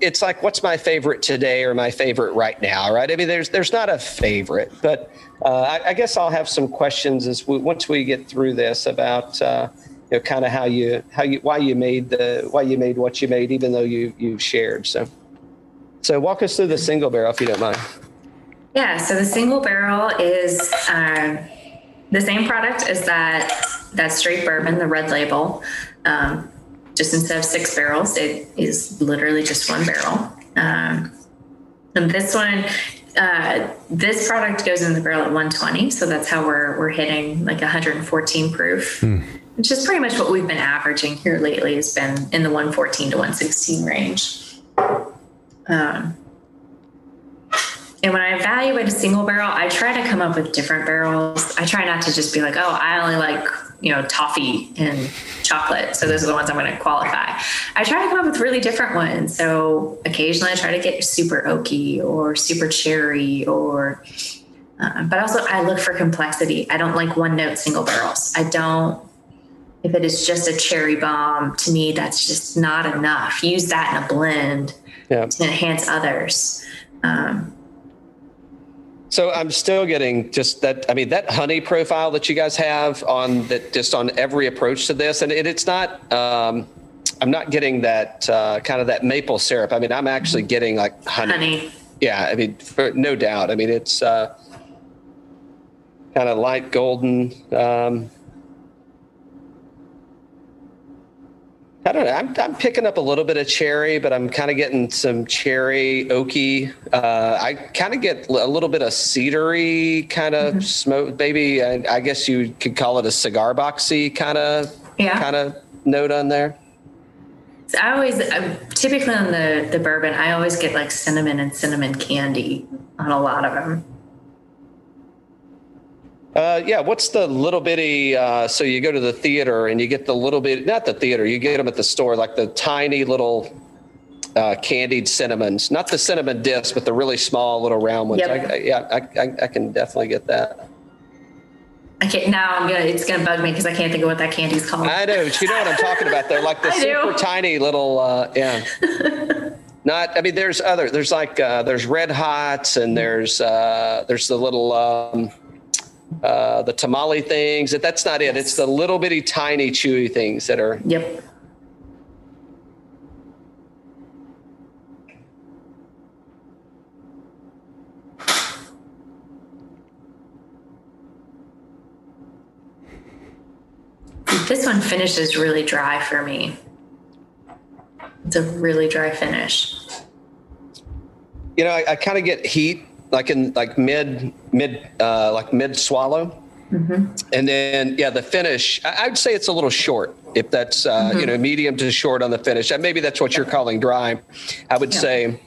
It's like what's my favorite today or my favorite right now, right? I mean, there's there's not a favorite, but uh, I, I guess I'll have some questions as we, once we get through this about. Uh, you know, kind of how you how you why you made the why you made what you made, even though you you shared. So, so walk us through the single barrel if you don't mind. Yeah, so the single barrel is um, the same product as that that straight bourbon, the red label. Um, just instead of six barrels, it is literally just one barrel. Um, and this one, uh, this product goes in the barrel at 120, so that's how we're we're hitting like 114 proof, which is pretty much what we've been averaging here lately. Has been in the 114 to 116 range. Um, and when I evaluate a single barrel, I try to come up with different barrels. I try not to just be like, oh, I only like, you know, toffee and chocolate. So those are the ones I'm going to qualify. I try to come up with really different ones. So occasionally I try to get super oaky or super cherry or, uh, but also I look for complexity. I don't like one note single barrels. I don't, if it is just a cherry bomb, to me, that's just not enough. Use that in a blend Yeah. to enhance others. Um, So I'm still getting just that. I mean, that honey profile that you guys have on that, just on every approach to this, and it, it's not. Um, I'm not getting that uh, kind of that maple syrup. I mean, I'm actually getting like honey. honey. Yeah, I mean, for, no doubt. I mean, it's uh, kind of light golden. Um, I don't know. I'm, I'm picking up a little bit of cherry, but I'm kind of getting some cherry, oaky. Uh, I kind of get a little bit of cedary kind of smoke. Maybe I, I guess you could call it a cigar boxy kind of Yeah. kind of note on there. So I always, uh, typically on the the bourbon, I always get like cinnamon and cinnamon candy on a lot of them. Uh, yeah, what's the little bitty? Uh, so you go to the theater and you get the little bit, not the theater, you get them at the store, like the tiny little uh, candied cinnamons, not the cinnamon discs, but the really small little round ones. Yep. I, I, yeah, I, I, I can definitely get that. I can't now. I'm gonna. It's gonna bug me because I can't think of what that candy's called. I know, but you know what I'm talking about. They're like the do. super tiny little, uh, yeah. Not, I mean, there's other, there's like, uh, there's red hots and there's, uh, there's the little, um, uh, the tamale things. That That's not it. It's the little bitty tiny chewy things that are, Yep. This one finishes really dry for me. It's a really dry finish. you know, I, I kind of get heat like in like mid, mid, uh, like mid swallow. And then, yeah, the finish, I, I'd say it's a little short if that's, uh, you know, medium to short on the finish. And maybe that's what you're calling dry. I would Yeah. say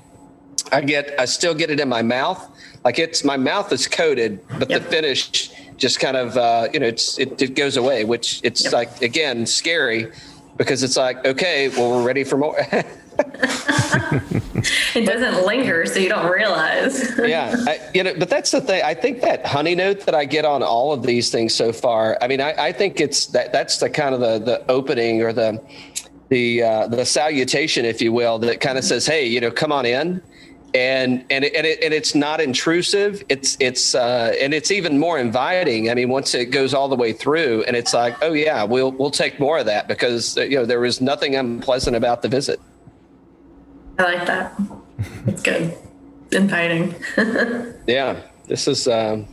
I get, I still get it in my mouth. Like it's, my mouth is coated, but Yep. the finish just kind of, uh, you know, it's, it, it goes away, which it's Yep. like, again, scary because it's like, okay, well, we're ready for more. It doesn't linger, so you don't realize. yeah I, you know but that's the thing. I think that honey note that i get on all of these things so far i mean i, I think it's that that's the kind of the the opening or the the uh, the salutation if you will that kind of says hey you know come on in. And and it, and, it, and it's not intrusive. It's it's uh, and it's even more inviting. I mean once it goes all the way through and it's like oh yeah we'll we'll take more of that because uh, you know there was nothing unpleasant about the visit I like that. It's good. Inviting. Yeah, this is. Um,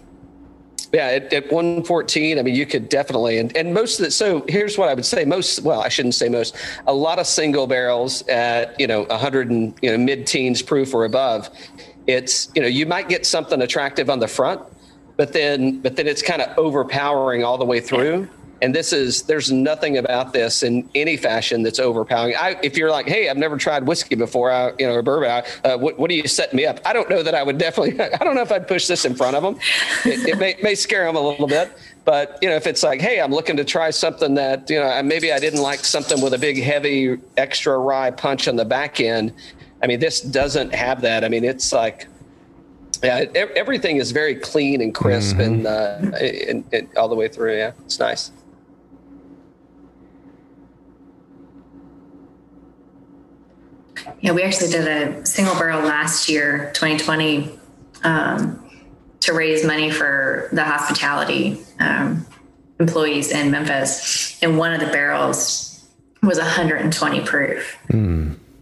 yeah, at, at 114, I mean, you could definitely, and, and most of it. So here's what I would say: most, well, I shouldn't say most. A lot of single barrels at you know 100 and you know mid-teens proof or above. It's you know you might get something attractive on the front, but then but then it's kind of overpowering all the way through. And this is there's nothing about this in any fashion that's overpowering. I, if you're like, hey, I've never tried whiskey before, I, you know, or bourbon, I, uh, what, what are you setting me up? I don't know that I would definitely. I don't know if I'd push this in front of them. It, it may, may scare them a little bit, but you know, if it's like, hey, I'm looking to try something that you know, maybe I didn't like something with a big, heavy, extra rye punch on the back end. I mean, this doesn't have that. I mean, it's like yeah, everything is very clean and crisp and, uh, and, and all the way through. Yeah, it's nice. Yeah, we actually did a single barrel last year, 2020, um, to raise money for the hospitality um, employees in Memphis. And one of the barrels was 120 proof.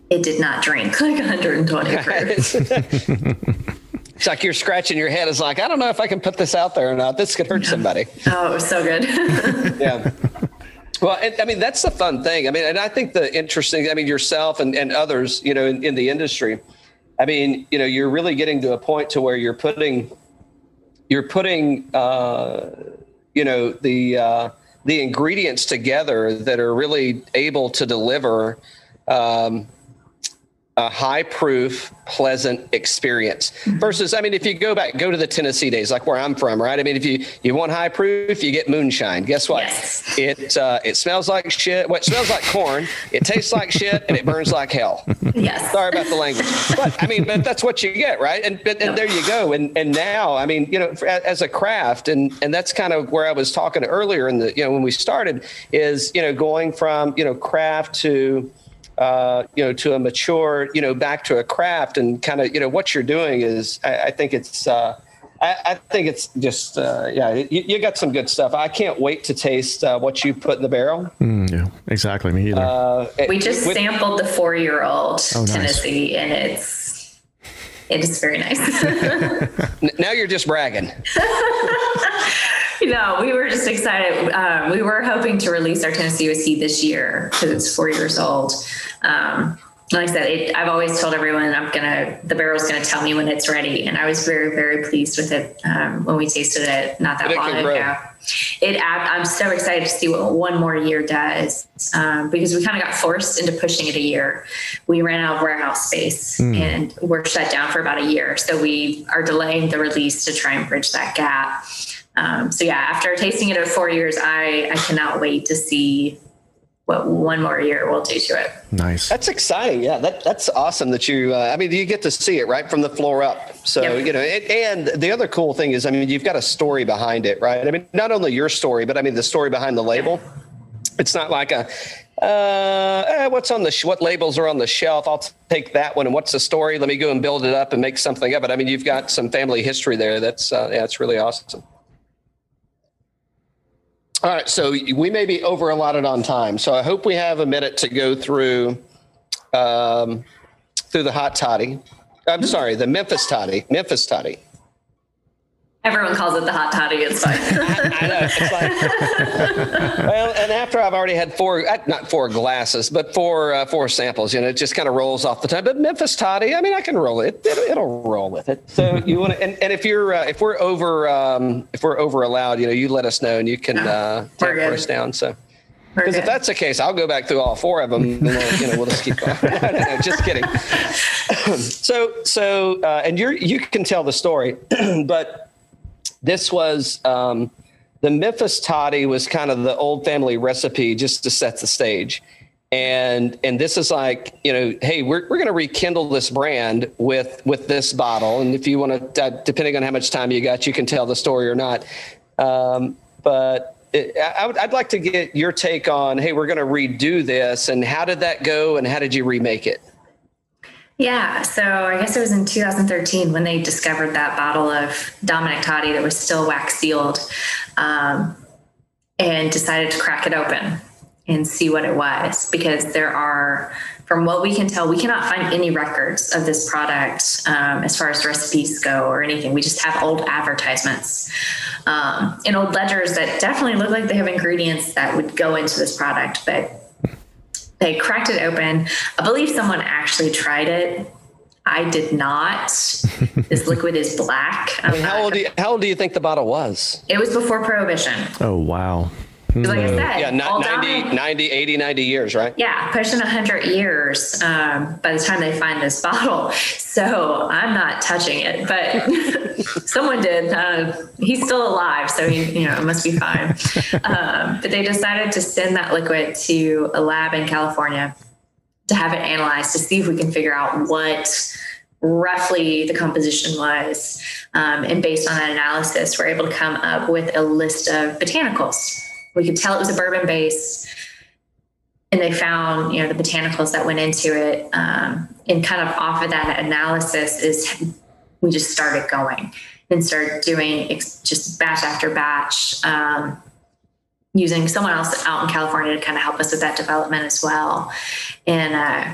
It did not drink like 120 proof. It's like you're scratching your head. It's like, I don't know if I can put this out there or not. This could hurt somebody. oh, it was so good. yeah. Well, and, I mean, that's the fun thing. I mean, and I think the interesting, I mean, yourself and, and others, you know, in, in the industry, I mean, you know, you're really getting to a point to where you're putting, you're putting, uh, you know, the, uh, the ingredients together that are really able to deliver, um, a high proof, pleasant experience versus, I mean, if you go back, go to the Tennessee days, like where I'm from, right? I mean, if you, you want high proof, you get moonshine. Guess what? Yes. It, uh, it smells like shit. Well, it smells like corn. It tastes like shit and it burns like hell. yes. Sorry about the language, but I mean, but that's what you get, right? And and, and there you go. And and now, I mean, you know, as a craft, and and that's kind of where I was talking earlier in the, you know, when we started, is you know, going from you know craft to uh, you know, to a mature, you know, back to a craft and kind of, you know, what you're doing is, I, I think it's, uh, I, I think it's just, uh, yeah, you, you got some good stuff. I can't wait to taste uh, what you put in the barrel. Mm, yeah, exactly. Me either. Uh, We just with- sampled the four year old Oh, nice. Tennessee, and it's it is very nice. now you're just bragging. no, we were just excited. Um, we were hoping to release our Tennessee whiskey this year because it's four years old. Um, like I said, it, I've always told everyone I'm gonna the barrel's gonna tell me when it's ready, and I was very very pleased with it um, when we tasted it not that it long ago. grow. It I'm so excited to see what one more year does um, because we kind of got forced into pushing it a year. We ran out of warehouse space and we're shut down for about a year, so we are delaying the release to try and bridge that gap. Um, so yeah, after tasting it at four years, I, I cannot wait to see what one more year will do to it. nice. That's exciting. Yeah, that that's awesome that you. Uh, I mean, you get to see it right from the floor up. So Yep. you know, and, and the other cool thing is, I mean, you've got a story behind it, right? I mean, not only your story, but I mean the story behind the label. It's not like a, uh, eh, what's on the sh- what labels are on the shelf? I'll take that one. And what's the story? Let me go and build it up and make something of it. I mean, you've got some family history there. That's uh, yeah, it's really awesome. All right, so we may be over allotted on time, so I hope we have a minute to go through um, through the hot toddy. I'm sorry, the Memphis toddy. Memphis toddy. Everyone calls it the hot toddy. It's fine. I know. It's like, well, and after I've already had four, uh, not four glasses, but four uh, four samples, you know, it just kind of rolls off the tongue. But Memphis toddy, I mean, I can roll it. It'll, it'll roll with it. So you want to, and, and if you're uh, if we're over um, if we're over allowed, you know, you let us know and you can uh, take us down. So. Because if that's the case, I'll go back through all four of them. And we'll, you know, we'll just keep going. No, no, no, just kidding. so, so, uh, and you're you can tell the story, but this was um, the Memphis toddy was kind of the old family recipe just to set the stage. And and this is like you know, hey, we're we're going to rekindle this brand with with this bottle. And if you want to, uh, depending on how much time you got, you can tell the story or not. Um, but it, I would, I'd like to get your take on, hey, we're going to redo this, and how did that go, and how did you remake it? Yeah, so I guess it was in 2013 when they discovered that bottle of Dominick Toddy that was still wax sealed um, and decided to crack it open and see what it was. Because there are, from what we can tell, we cannot find any records of this product um, as far as recipes go or anything. We just have old advertisements um, and old ledgers that definitely look like they have ingredients that would go into this product, but they cracked it open. I believe someone actually tried it. I did not. this liquid is black. I mean, how old do you, how old do you think the bottle was? It was before Prohibition. Oh wow. 'Cause Like I said, Yeah, all not 90, 90, 80, 90 years, right? yeah, pushing 100 years um, by the time they find this bottle. So I'm not touching it, but someone did. Uh, he's still alive, so he, you know, it must be fine. Um, but they decided to send that liquid to a lab in California to have it analyzed to see if we can figure out what roughly the composition was. Um, and based on that analysis, we're able to come up with a list of botanicals. We could tell it was a bourbon base and they found you know the botanicals that went into it um, and kind of off of that analysis is we just started going and started doing ex- just batch after batch um, using someone else out in california to kind of help us with that development as well. And uh,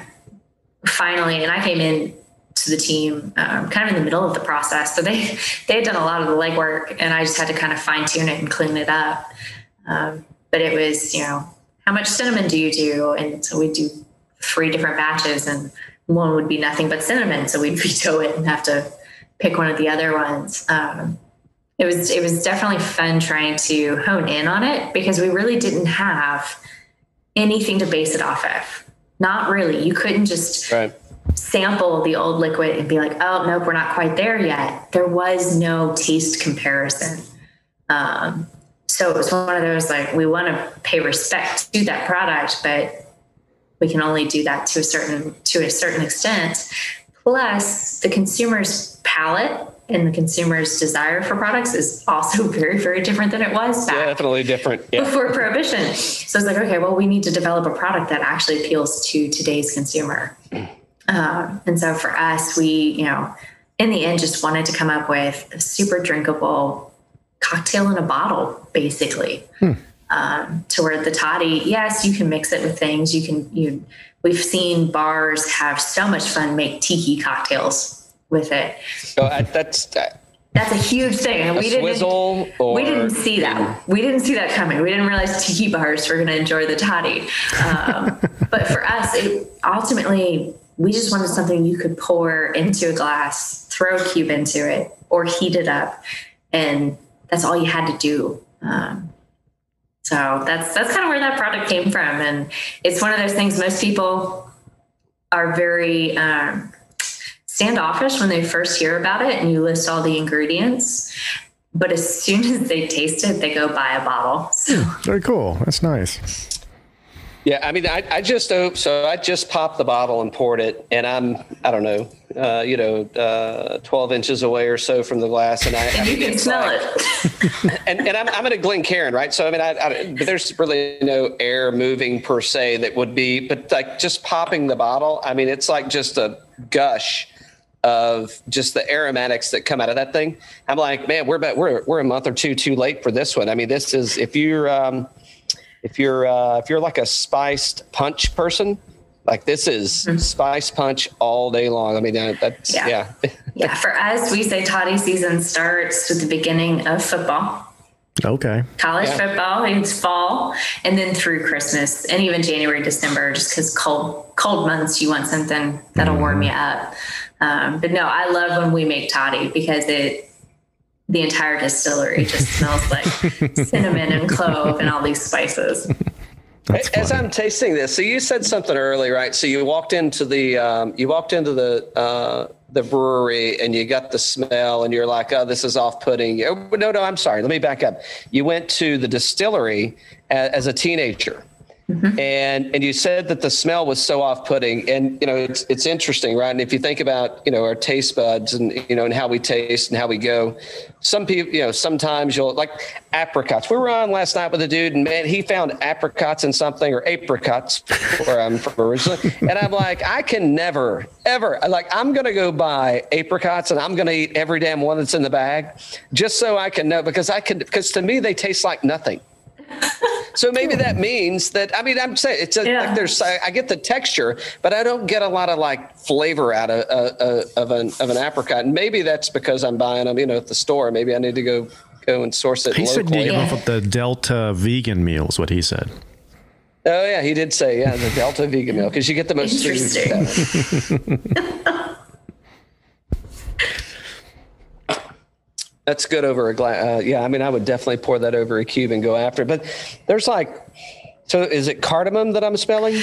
finally and i came in to the team um, kind of in the middle of the process. So they they had done a lot of the legwork and i just had to kind of fine tune it and clean it up um, but it was you know how much cinnamon do you do? And so we do three different batches, and one would be nothing but cinnamon. So we'd veto it and have to pick one of the other ones. Um, it was it was definitely fun trying to hone in on it because we really didn't have anything to base it off of. Not really. You couldn't just Right. sample the old liquid and be like, oh nope, we're not quite there yet. There was no taste comparison. Um, so it was one of those like we want to pay respect to that product, but we can only do that to a certain to a certain extent. Plus, the consumer's palate and the consumer's desire for products is also very, very different than it was back Definitely different. Yeah. before prohibition. So it's like, okay, well, we need to develop a product that actually appeals to today's consumer. Um, and so for us, we, you know, in the end, just wanted to come up with a super drinkable cocktail in a bottle, basically. Um, to where the toddy, yes, you can mix it with things. You can, you. We've seen bars have so much fun make tiki cocktails with it. So I, that's uh, That's a huge thing, and a we didn't. swizzle or we didn't see that. We didn't see that coming. We didn't realize tiki bars were going to enjoy the toddy. Um, but for us, it, ultimately, we just wanted something you could pour into a glass, throw a cube into it, or heat it up, and that's all you had to do. Um, so that's that's kind of where that product came from, and it's one of those things most people are very um, standoffish when they first hear about it, and you list all the ingredients. But as soon as they taste it, they go buy a bottle. So Very cool. That's nice. Yeah, I mean, I, I just op- so I just popped the bottle and poured it, and I'm I don't know, uh, you know, uh, twelve inches away or so from the glass, and I, I And you mean, can smell like- it. and, and I'm, I'm at a Glencairn, right? So I mean, I, I, but there's really no air moving per se that would be, but like just popping the bottle, I mean, it's like just a gush of just the aromatics that come out of that thing. I'm like, man, we're about, we're we're a month or two too late for this one. I mean, this is if you're um, if you're uh, if you're like a spiced punch person. Like this is spice punch all day long. I mean, that's Yeah. yeah. yeah, for us, we say toddy season starts with the beginning of football. Okay. college Yeah. football it's fall and then through christmas and even january december just because cold cold months you want something that'll warm you up um, but no i love when we make toddy because it the entire distillery just smells like cinnamon and clove and all these spices As. I'm tasting this, so you said something early, right? So you walked into the um, you walked into the uh, the brewery and you got the smell, and you're like, "Oh, this is off-putting." Oh, no, no, I'm sorry. Let me back up. You went to the distillery a- as a teenager, Mm-hmm. and and you said that the smell was so off-putting, and you know it's it's interesting, right? And if you think about you know our taste buds and you know and how we taste and how we go, some people you know sometimes you'll like apricots. We were on last night with a dude, and man, he found apricots in something or apricots where I'm from originally, and I'm like, I can never ever like I'm gonna go buy apricots and I'm gonna eat every damn one that's in the bag just so I can know because I can because to me they taste like nothing. So maybe that means that I mean I'm saying it's a, Yeah. like there's I, I get the texture, but I don't get a lot of like flavor out of uh, uh, of an of an apricot. And maybe that's because I'm buying them, you know, at the store. Maybe I need to go go and source it He said locally. you get Yeah. off with the Delta vegan meal is What he said. Oh yeah, he did say yeah the Delta vegan meal because you get the most. Interesting. That's good over a glass. Uh, yeah, I mean I would definitely pour that over a cube and go after it. But there's like, so is it cardamom that I'm spelling?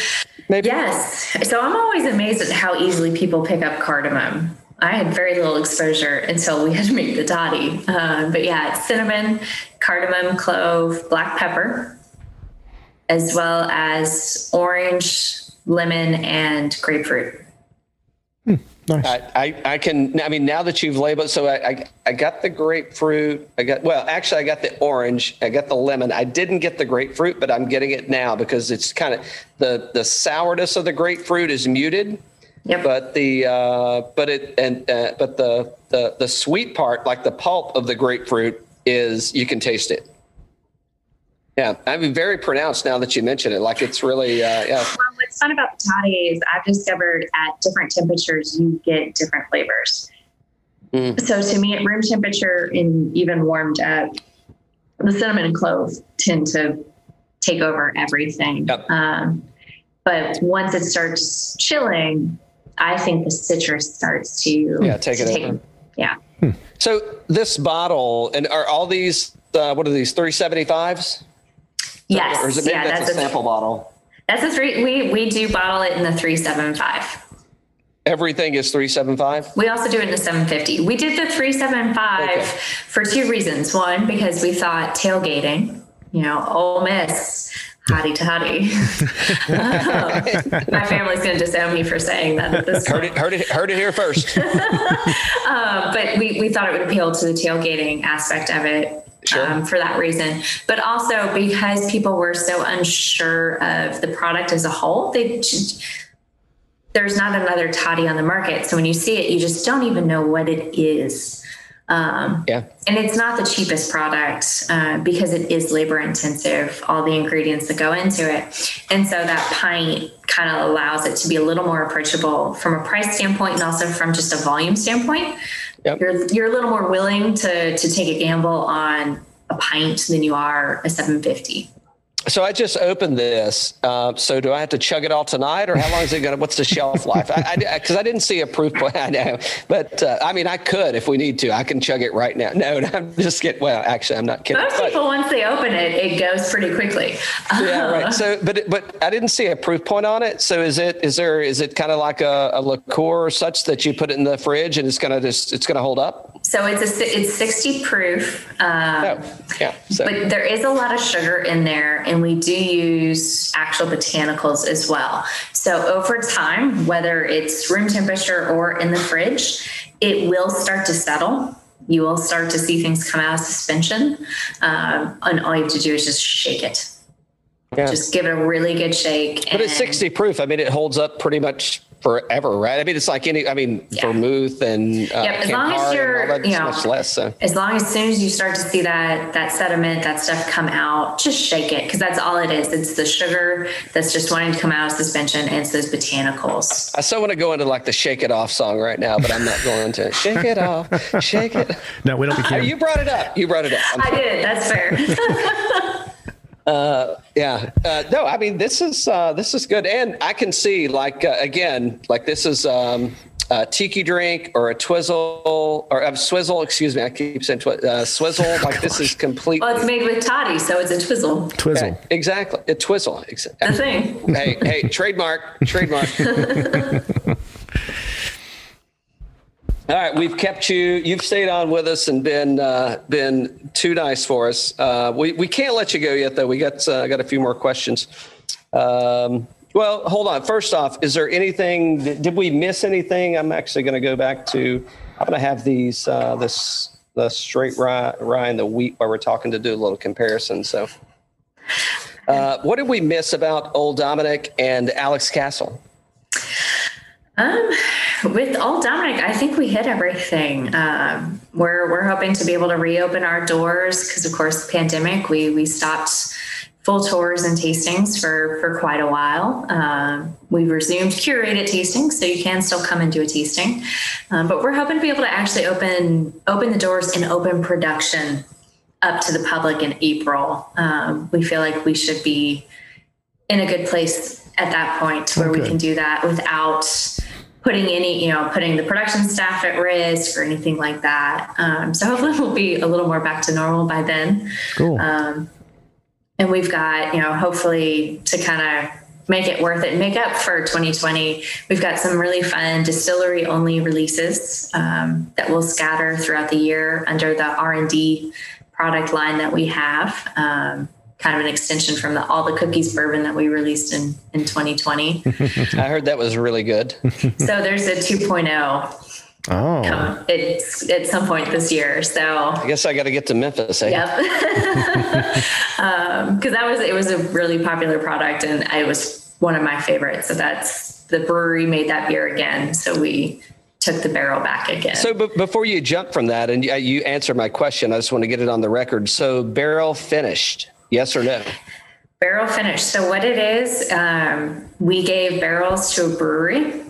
Maybe. Yes. So I'm always amazed at how easily people pick up cardamom. I had very little exposure until we had to make the toddy. Um, but yeah, it's cinnamon, cardamom, clove, black pepper, as well as orange, lemon, and grapefruit. Nice. I, I, I can, I mean, now that you've labeled, so I, I, I got the grapefruit. I got, well, actually, I got the orange. I got the lemon. I didn't get the grapefruit, but I'm getting it now because it's kind of the, the sourness of the grapefruit is muted. Yep. But the, uh, but it, and, uh, but the, the, the sweet part, like the pulp of the grapefruit is, you can taste it. Yeah. I mean, very pronounced now that you mention it. Like it's really, uh, yeah. Well, what's fun about the toddy is I've discovered at different temperatures you get different flavors. Mm. So to me, at room temperature and even warmed up, the cinnamon and clove tend to take over everything. Yep. Um, but once it starts chilling, I think the citrus starts to Yeah, take it to over. Yeah. So this bottle, and are all these, uh, what are these, 375s? Yes. Or is it maybe yeah, that's, that's a sample bottle? That's a three. We we do bottle it in the three seven five. Everything is 375? We also do it in the 750. We did the 375 Okay. for two reasons. One, because we thought tailgating, you know, Ole Miss, hottie to hottie. Um, my family's going to disown me for saying that at this Heard it, heard it, heard it here first. Um, but we, we thought it would appeal to the tailgating aspect of it. Sure. Um, for that reason, but also because people were so unsure of the product as a whole, they there's not another toddy on the market. So when you see it, you just don't even know what it is. Um, Yeah. and it's not the cheapest product uh, because it is labor intensive, all the ingredients that go into it. And so that pint kind of allows it to be a little more approachable from a price standpoint and also from just a volume standpoint. Yep. You're, you're a little more willing to, to take a gamble on a pint than you are a 750. So I just opened this. Uh, so do I have to chug it all tonight, or how long is it going to? What's the shelf life? Because I, because I, didn't see a proof point. I know, but uh, I mean, I could if we need to. I can chug it right now. No, no I'm just kidding. Well, actually, I'm not kidding. Most but- people, once they open it, it goes pretty quickly. yeah, right. So, but but I didn't see a proof point on it. So is it is there is it kind of like a, a liqueur or such that you put it in the fridge and it's gonna just it's gonna hold up? So it's a it's 60 proof. Um, Oh, yeah. So, But there is a lot of sugar in there, and we do use actual botanicals as well. So over time, whether it's room temperature or in the fridge, it will start to settle. You will start to see things come out of suspension, um, and all you have to do is just shake it. yeah. Just give it a really good shake. but it's 60 proof. I mean, it holds up pretty much forever, right? I mean, it's like any, I mean, Yeah. vermouth and uh, Yep, as long as you're, that, you know, much less. So. as long as soon as you start to see that that sediment that stuff come out just shake it because that's all it is it's the sugar that's just wanting to come out of suspension and it's those botanicals I still want to go into like the Shake It Off song right now, but I'm not going to. Shake it off, shake it. No, we don't begin. you brought it up. You brought it up. I'm i did that's fair Yeah. Uh, no, I mean this is uh, this is good, and I can see like uh, again, like this is um, a tiki drink or a twizzle or a swizzle. Excuse me, I keep saying twi- uh, swizzle. Like this is complete. well it's made with toddy so it's a twizzle Twizzle. Exactly, a twizzle. Ex- the thing hey, hey, trademark, trademark. All right, we've kept you. You've stayed on with us and been uh, been too nice for us. Uh, we we can't let you go yet, though. We got uh, got a few more questions. Um, well, hold on. First off, is there anything? Did we miss anything? I'm actually going to go back to. I'm going to have these uh, this the straight rye, rye and the wheat while we're talking to do a little comparison. So, uh, what did we miss about Old Dominick and Alex Castle? Um, with Old Dominick, I think we hit everything. Um, we're we're hoping to be able to reopen our doors because, of course, the pandemic. We we stopped full tours and tastings for for quite a while. Um, we've resumed curated tastings, so you can still come and do a tasting. Um, but we're hoping to be able to actually open open the doors and open production up to the public in April. Um, we feel like we should be in a good place at that point where we can do that without putting any, you know, putting the production staff at risk or anything like that. Um, so hopefully we'll be a little more back to normal by then. Cool. Um, and we've got, you know, hopefully to kind of make it worth it, make up for 2020. We've got some really fun distillery only releases um, that will scatter throughout the year under the R&D product line that we have. Um, kind of an extension from the all the cookies bourbon that we released in in 2020. I heard that was really good. so there's a 2.0 oh. um, it's at some point this year. So I guess I got to get to Memphis. Eh? Yep. Because that was it was a really popular product and it was one of my favorites. So that's the brewery made that beer again. So we took the barrel back again. So, but before you jump from that, and you, you answer my question, I just want to get it on the record. So, barrel finished, yes or no? barrel finish. So what it is, um, we gave barrels to a brewery.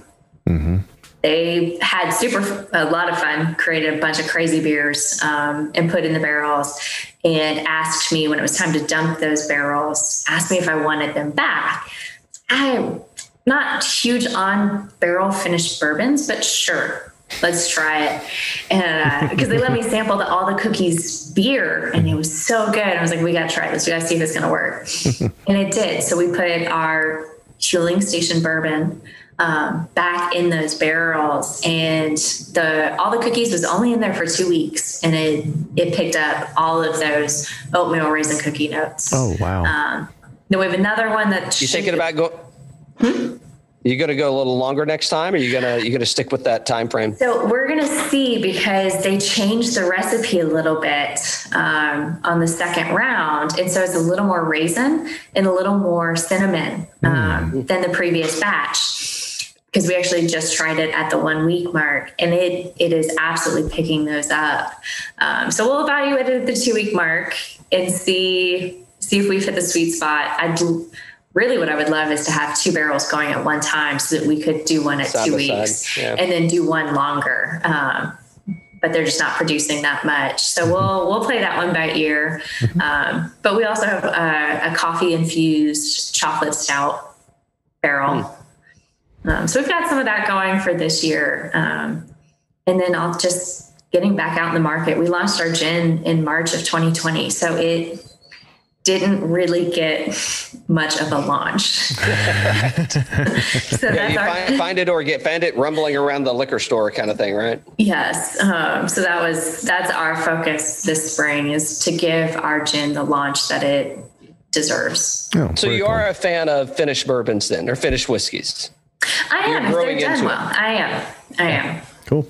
They had super a lot of fun, created a bunch of crazy beers um, and put in the barrels, and asked me when it was time to dump those barrels. Asked me if I wanted them back. I'm not huge on barrel finished bourbons, but sure, let's try it. And because they let me sample the, all the cookies beer, and it was so good. I was like, we got to try this. We got to see if it's going to work. and it did. So we put our Huling Station bourbon um, back in those barrels, and the all the cookies was only in there for two weeks, and it it picked up all of those oatmeal raisin cookie notes. Oh wow. Um, then we have another one that You thinking about go? You going to go a little longer next time, or you gonna you gonna stick with that time frame? So we're going to see because they changed the recipe a little bit um, on the second round, and so it's a little more raisin and a little more cinnamon um, than the previous batch. Because we actually just tried it at the one week mark, and it it is absolutely picking those up. Um, so we'll evaluate it at the two week mark and see see if we've hit the sweet spot. I'd really what I would love is to have two barrels going at one time so that we could do one at Side two weeks yeah. and then do one longer. Um, but they're just not producing that much. So we'll we'll play that one by ear. Um, but we also have a, a coffee infused chocolate stout barrel. Um, so we've got some of that going for this year. Um, and then I'll just getting back out in the market. We launched our gin in March of 2020. So it didn't really get much of a launch. so Yeah, that's you our, find, find it or get find it rumbling around the liquor store kind of thing, right? yes. Um, so that was that's our focus this spring is to give our gin the launch that it deserves. Oh, So you cool. are a fan of finished bourbons then, or finished whiskeys? I am. If growing they're done into it. well. I am. I am. cool.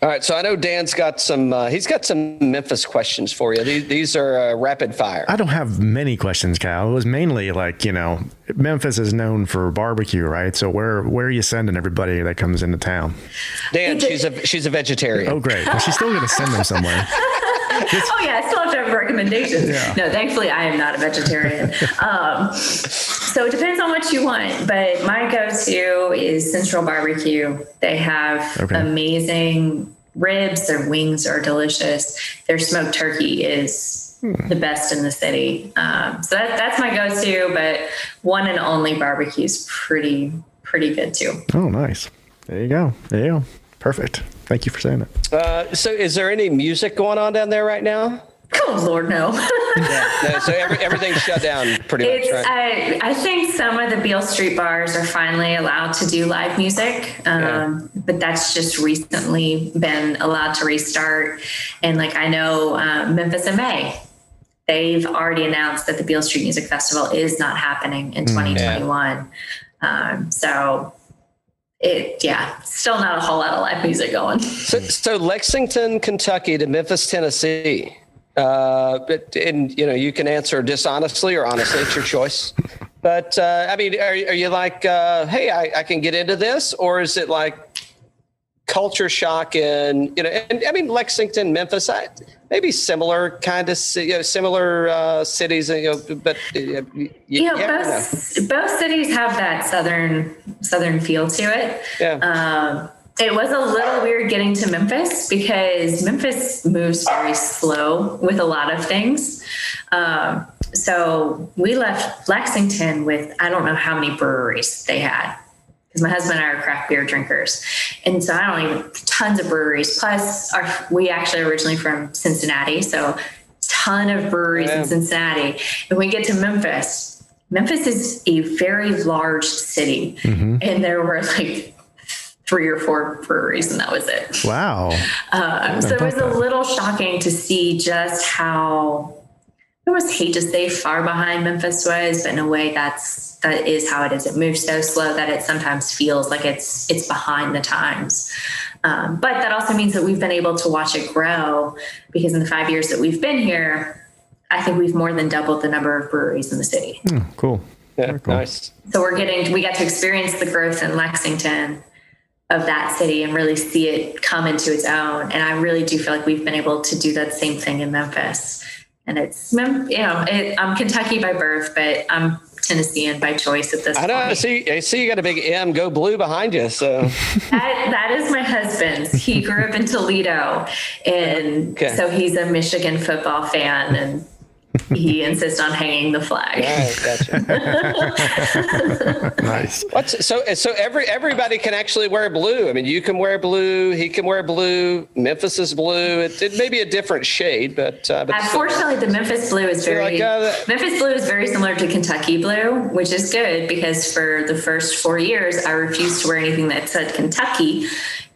All right, so I know Dan's got some. Uh, he's got some Memphis questions for you. These, these are uh, rapid fire. I don't have many questions, Kyle. It was mainly like you know, Memphis is known for barbecue, right? So where where are you sending everybody that comes into town? Dan, she's a she's a vegetarian. Oh, great. Well, she's still going to send them somewhere. Oh yeah, I still have to have recommendations. No, thankfully I am not a vegetarian. um, so it depends on what you want, but my go-to is Central Barbecue. They have Okay. amazing ribs. Their wings are delicious. Their smoked turkey is the best in the city. Um, so that, that's my go-to, but one and only barbecue is pretty pretty good too. Oh, nice. There you go. There you go. Perfect. Thank you for saying that. Uh, so is there any music going on down there right now? Oh Lord, no. No, so every, everything's shut down pretty much, right? I, I think some of the Beale Street bars are finally allowed to do live music, um, but that's just recently been allowed to restart. And like I know uh, Memphis in May, they've already announced that the Beale Street Music Festival is not happening in 2021. Um, so it, yeah, still not a whole lot of live music going. So, so Lexington, Kentucky to Memphis, Tennessee. Uh, but and you know you can answer dishonestly or honestly. It's your choice. But uh, I mean, are, are you like, uh, hey, I, I can get into this, or is it like culture shock and you know? And I mean, Lexington, Memphis, I, maybe similar kind of you know, similar uh, cities. You know, but uh, you, you know, never know. both both cities have that southern southern feel to it. Yeah. Um, it was a little weird getting to Memphis because Memphis moves very slow with a lot of things. Um, so we left Lexington with I don't know how many breweries they had because my husband and I are craft beer drinkers, and so I don't even tons of breweries. Plus, our, we actually originally from Cincinnati, so ton of breweries in Cincinnati. And we get to Memphis. Memphis is a very large city, and there were like three or four breweries, and that was it. Wow. Um, so it was a little shocking to see just how I almost hate to say far behind Memphis was, but in a way that's that is how it is. It moves so slow that it sometimes feels like it's it's behind the times. Um, but that also means that we've been able to watch it grow because in the five years that we've been here, I think we've more than doubled the number of breweries in the city. Cool. yeah, cool. nice. So we're getting we got to experience the growth in Lexington of that city and really see it come into its own. And I really do feel like we've been able to do that same thing in Memphis. And it's you know it, I'm Kentucky by birth, but I'm Tennessean by choice at this point. I know. I see. I see. You got a big M. Go blue behind you. So That, that is my husband's. He grew up in Toledo, and Okay. so he's a Michigan football fan, and he insists on hanging the flag. all right, gotcha. Nice. What's so so every everybody can actually wear blue. I mean, you can wear blue. He can wear blue. Memphis is blue. It, it may be a different shade, but uh, but. Unfortunately, the Memphis blue is very like, uh, Memphis blue is very similar to Kentucky blue, which is good because for the first four years, I refused to wear anything that said Kentucky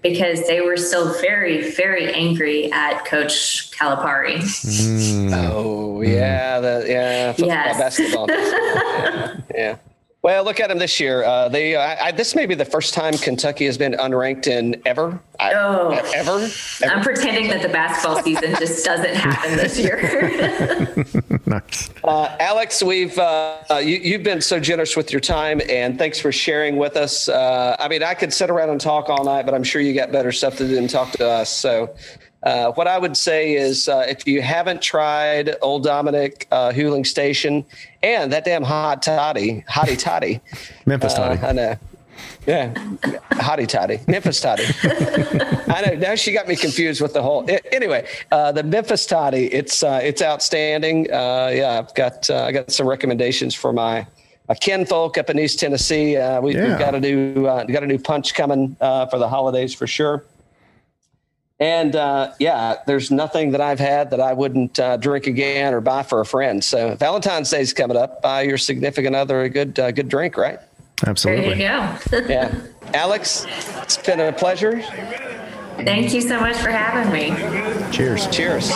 because they were still very, very angry at Coach Calipari. Mm. Oh yeah, the, yeah, football, Yes. basketball. yeah, yeah. Well, look at them this year. Uh, they I, I, this may be the first time Kentucky has been unranked in ever. I, Oh. ever. ever? I'm pretending that the basketball season just doesn't happen this year. Nice. Uh, Alex, we've uh, uh, you, you've been so generous with your time, and thanks for sharing with us. Uh, I mean, I could sit around and talk all night, but I'm sure you got better stuff to do than talk to us. So, uh, what I would say is, uh, if you haven't tried Old Dominick uh, Huling Station and that damn hot toddy, hottie toddy, Memphis uh, Toddy. I know. Yeah, hottie toddy, Memphis toddy. I know. Now she got me confused with the whole. Anyway, uh, the Memphis toddy, it's uh, it's outstanding. Uh, yeah, I've got uh, I got some recommendations for my my kinfolk up in East Tennessee. Uh, we, Yeah. We've got a new uh, got a new punch coming uh, for the holidays for sure. And uh, yeah, there's nothing that I've had that I wouldn't uh, drink again or buy for a friend. So Valentine's Day is coming up. Buy your significant other a good uh, good drink, right? Absolutely. There you go. Yeah. Alex, it's been a pleasure. Thank you so much for having me. Cheers. Cheers.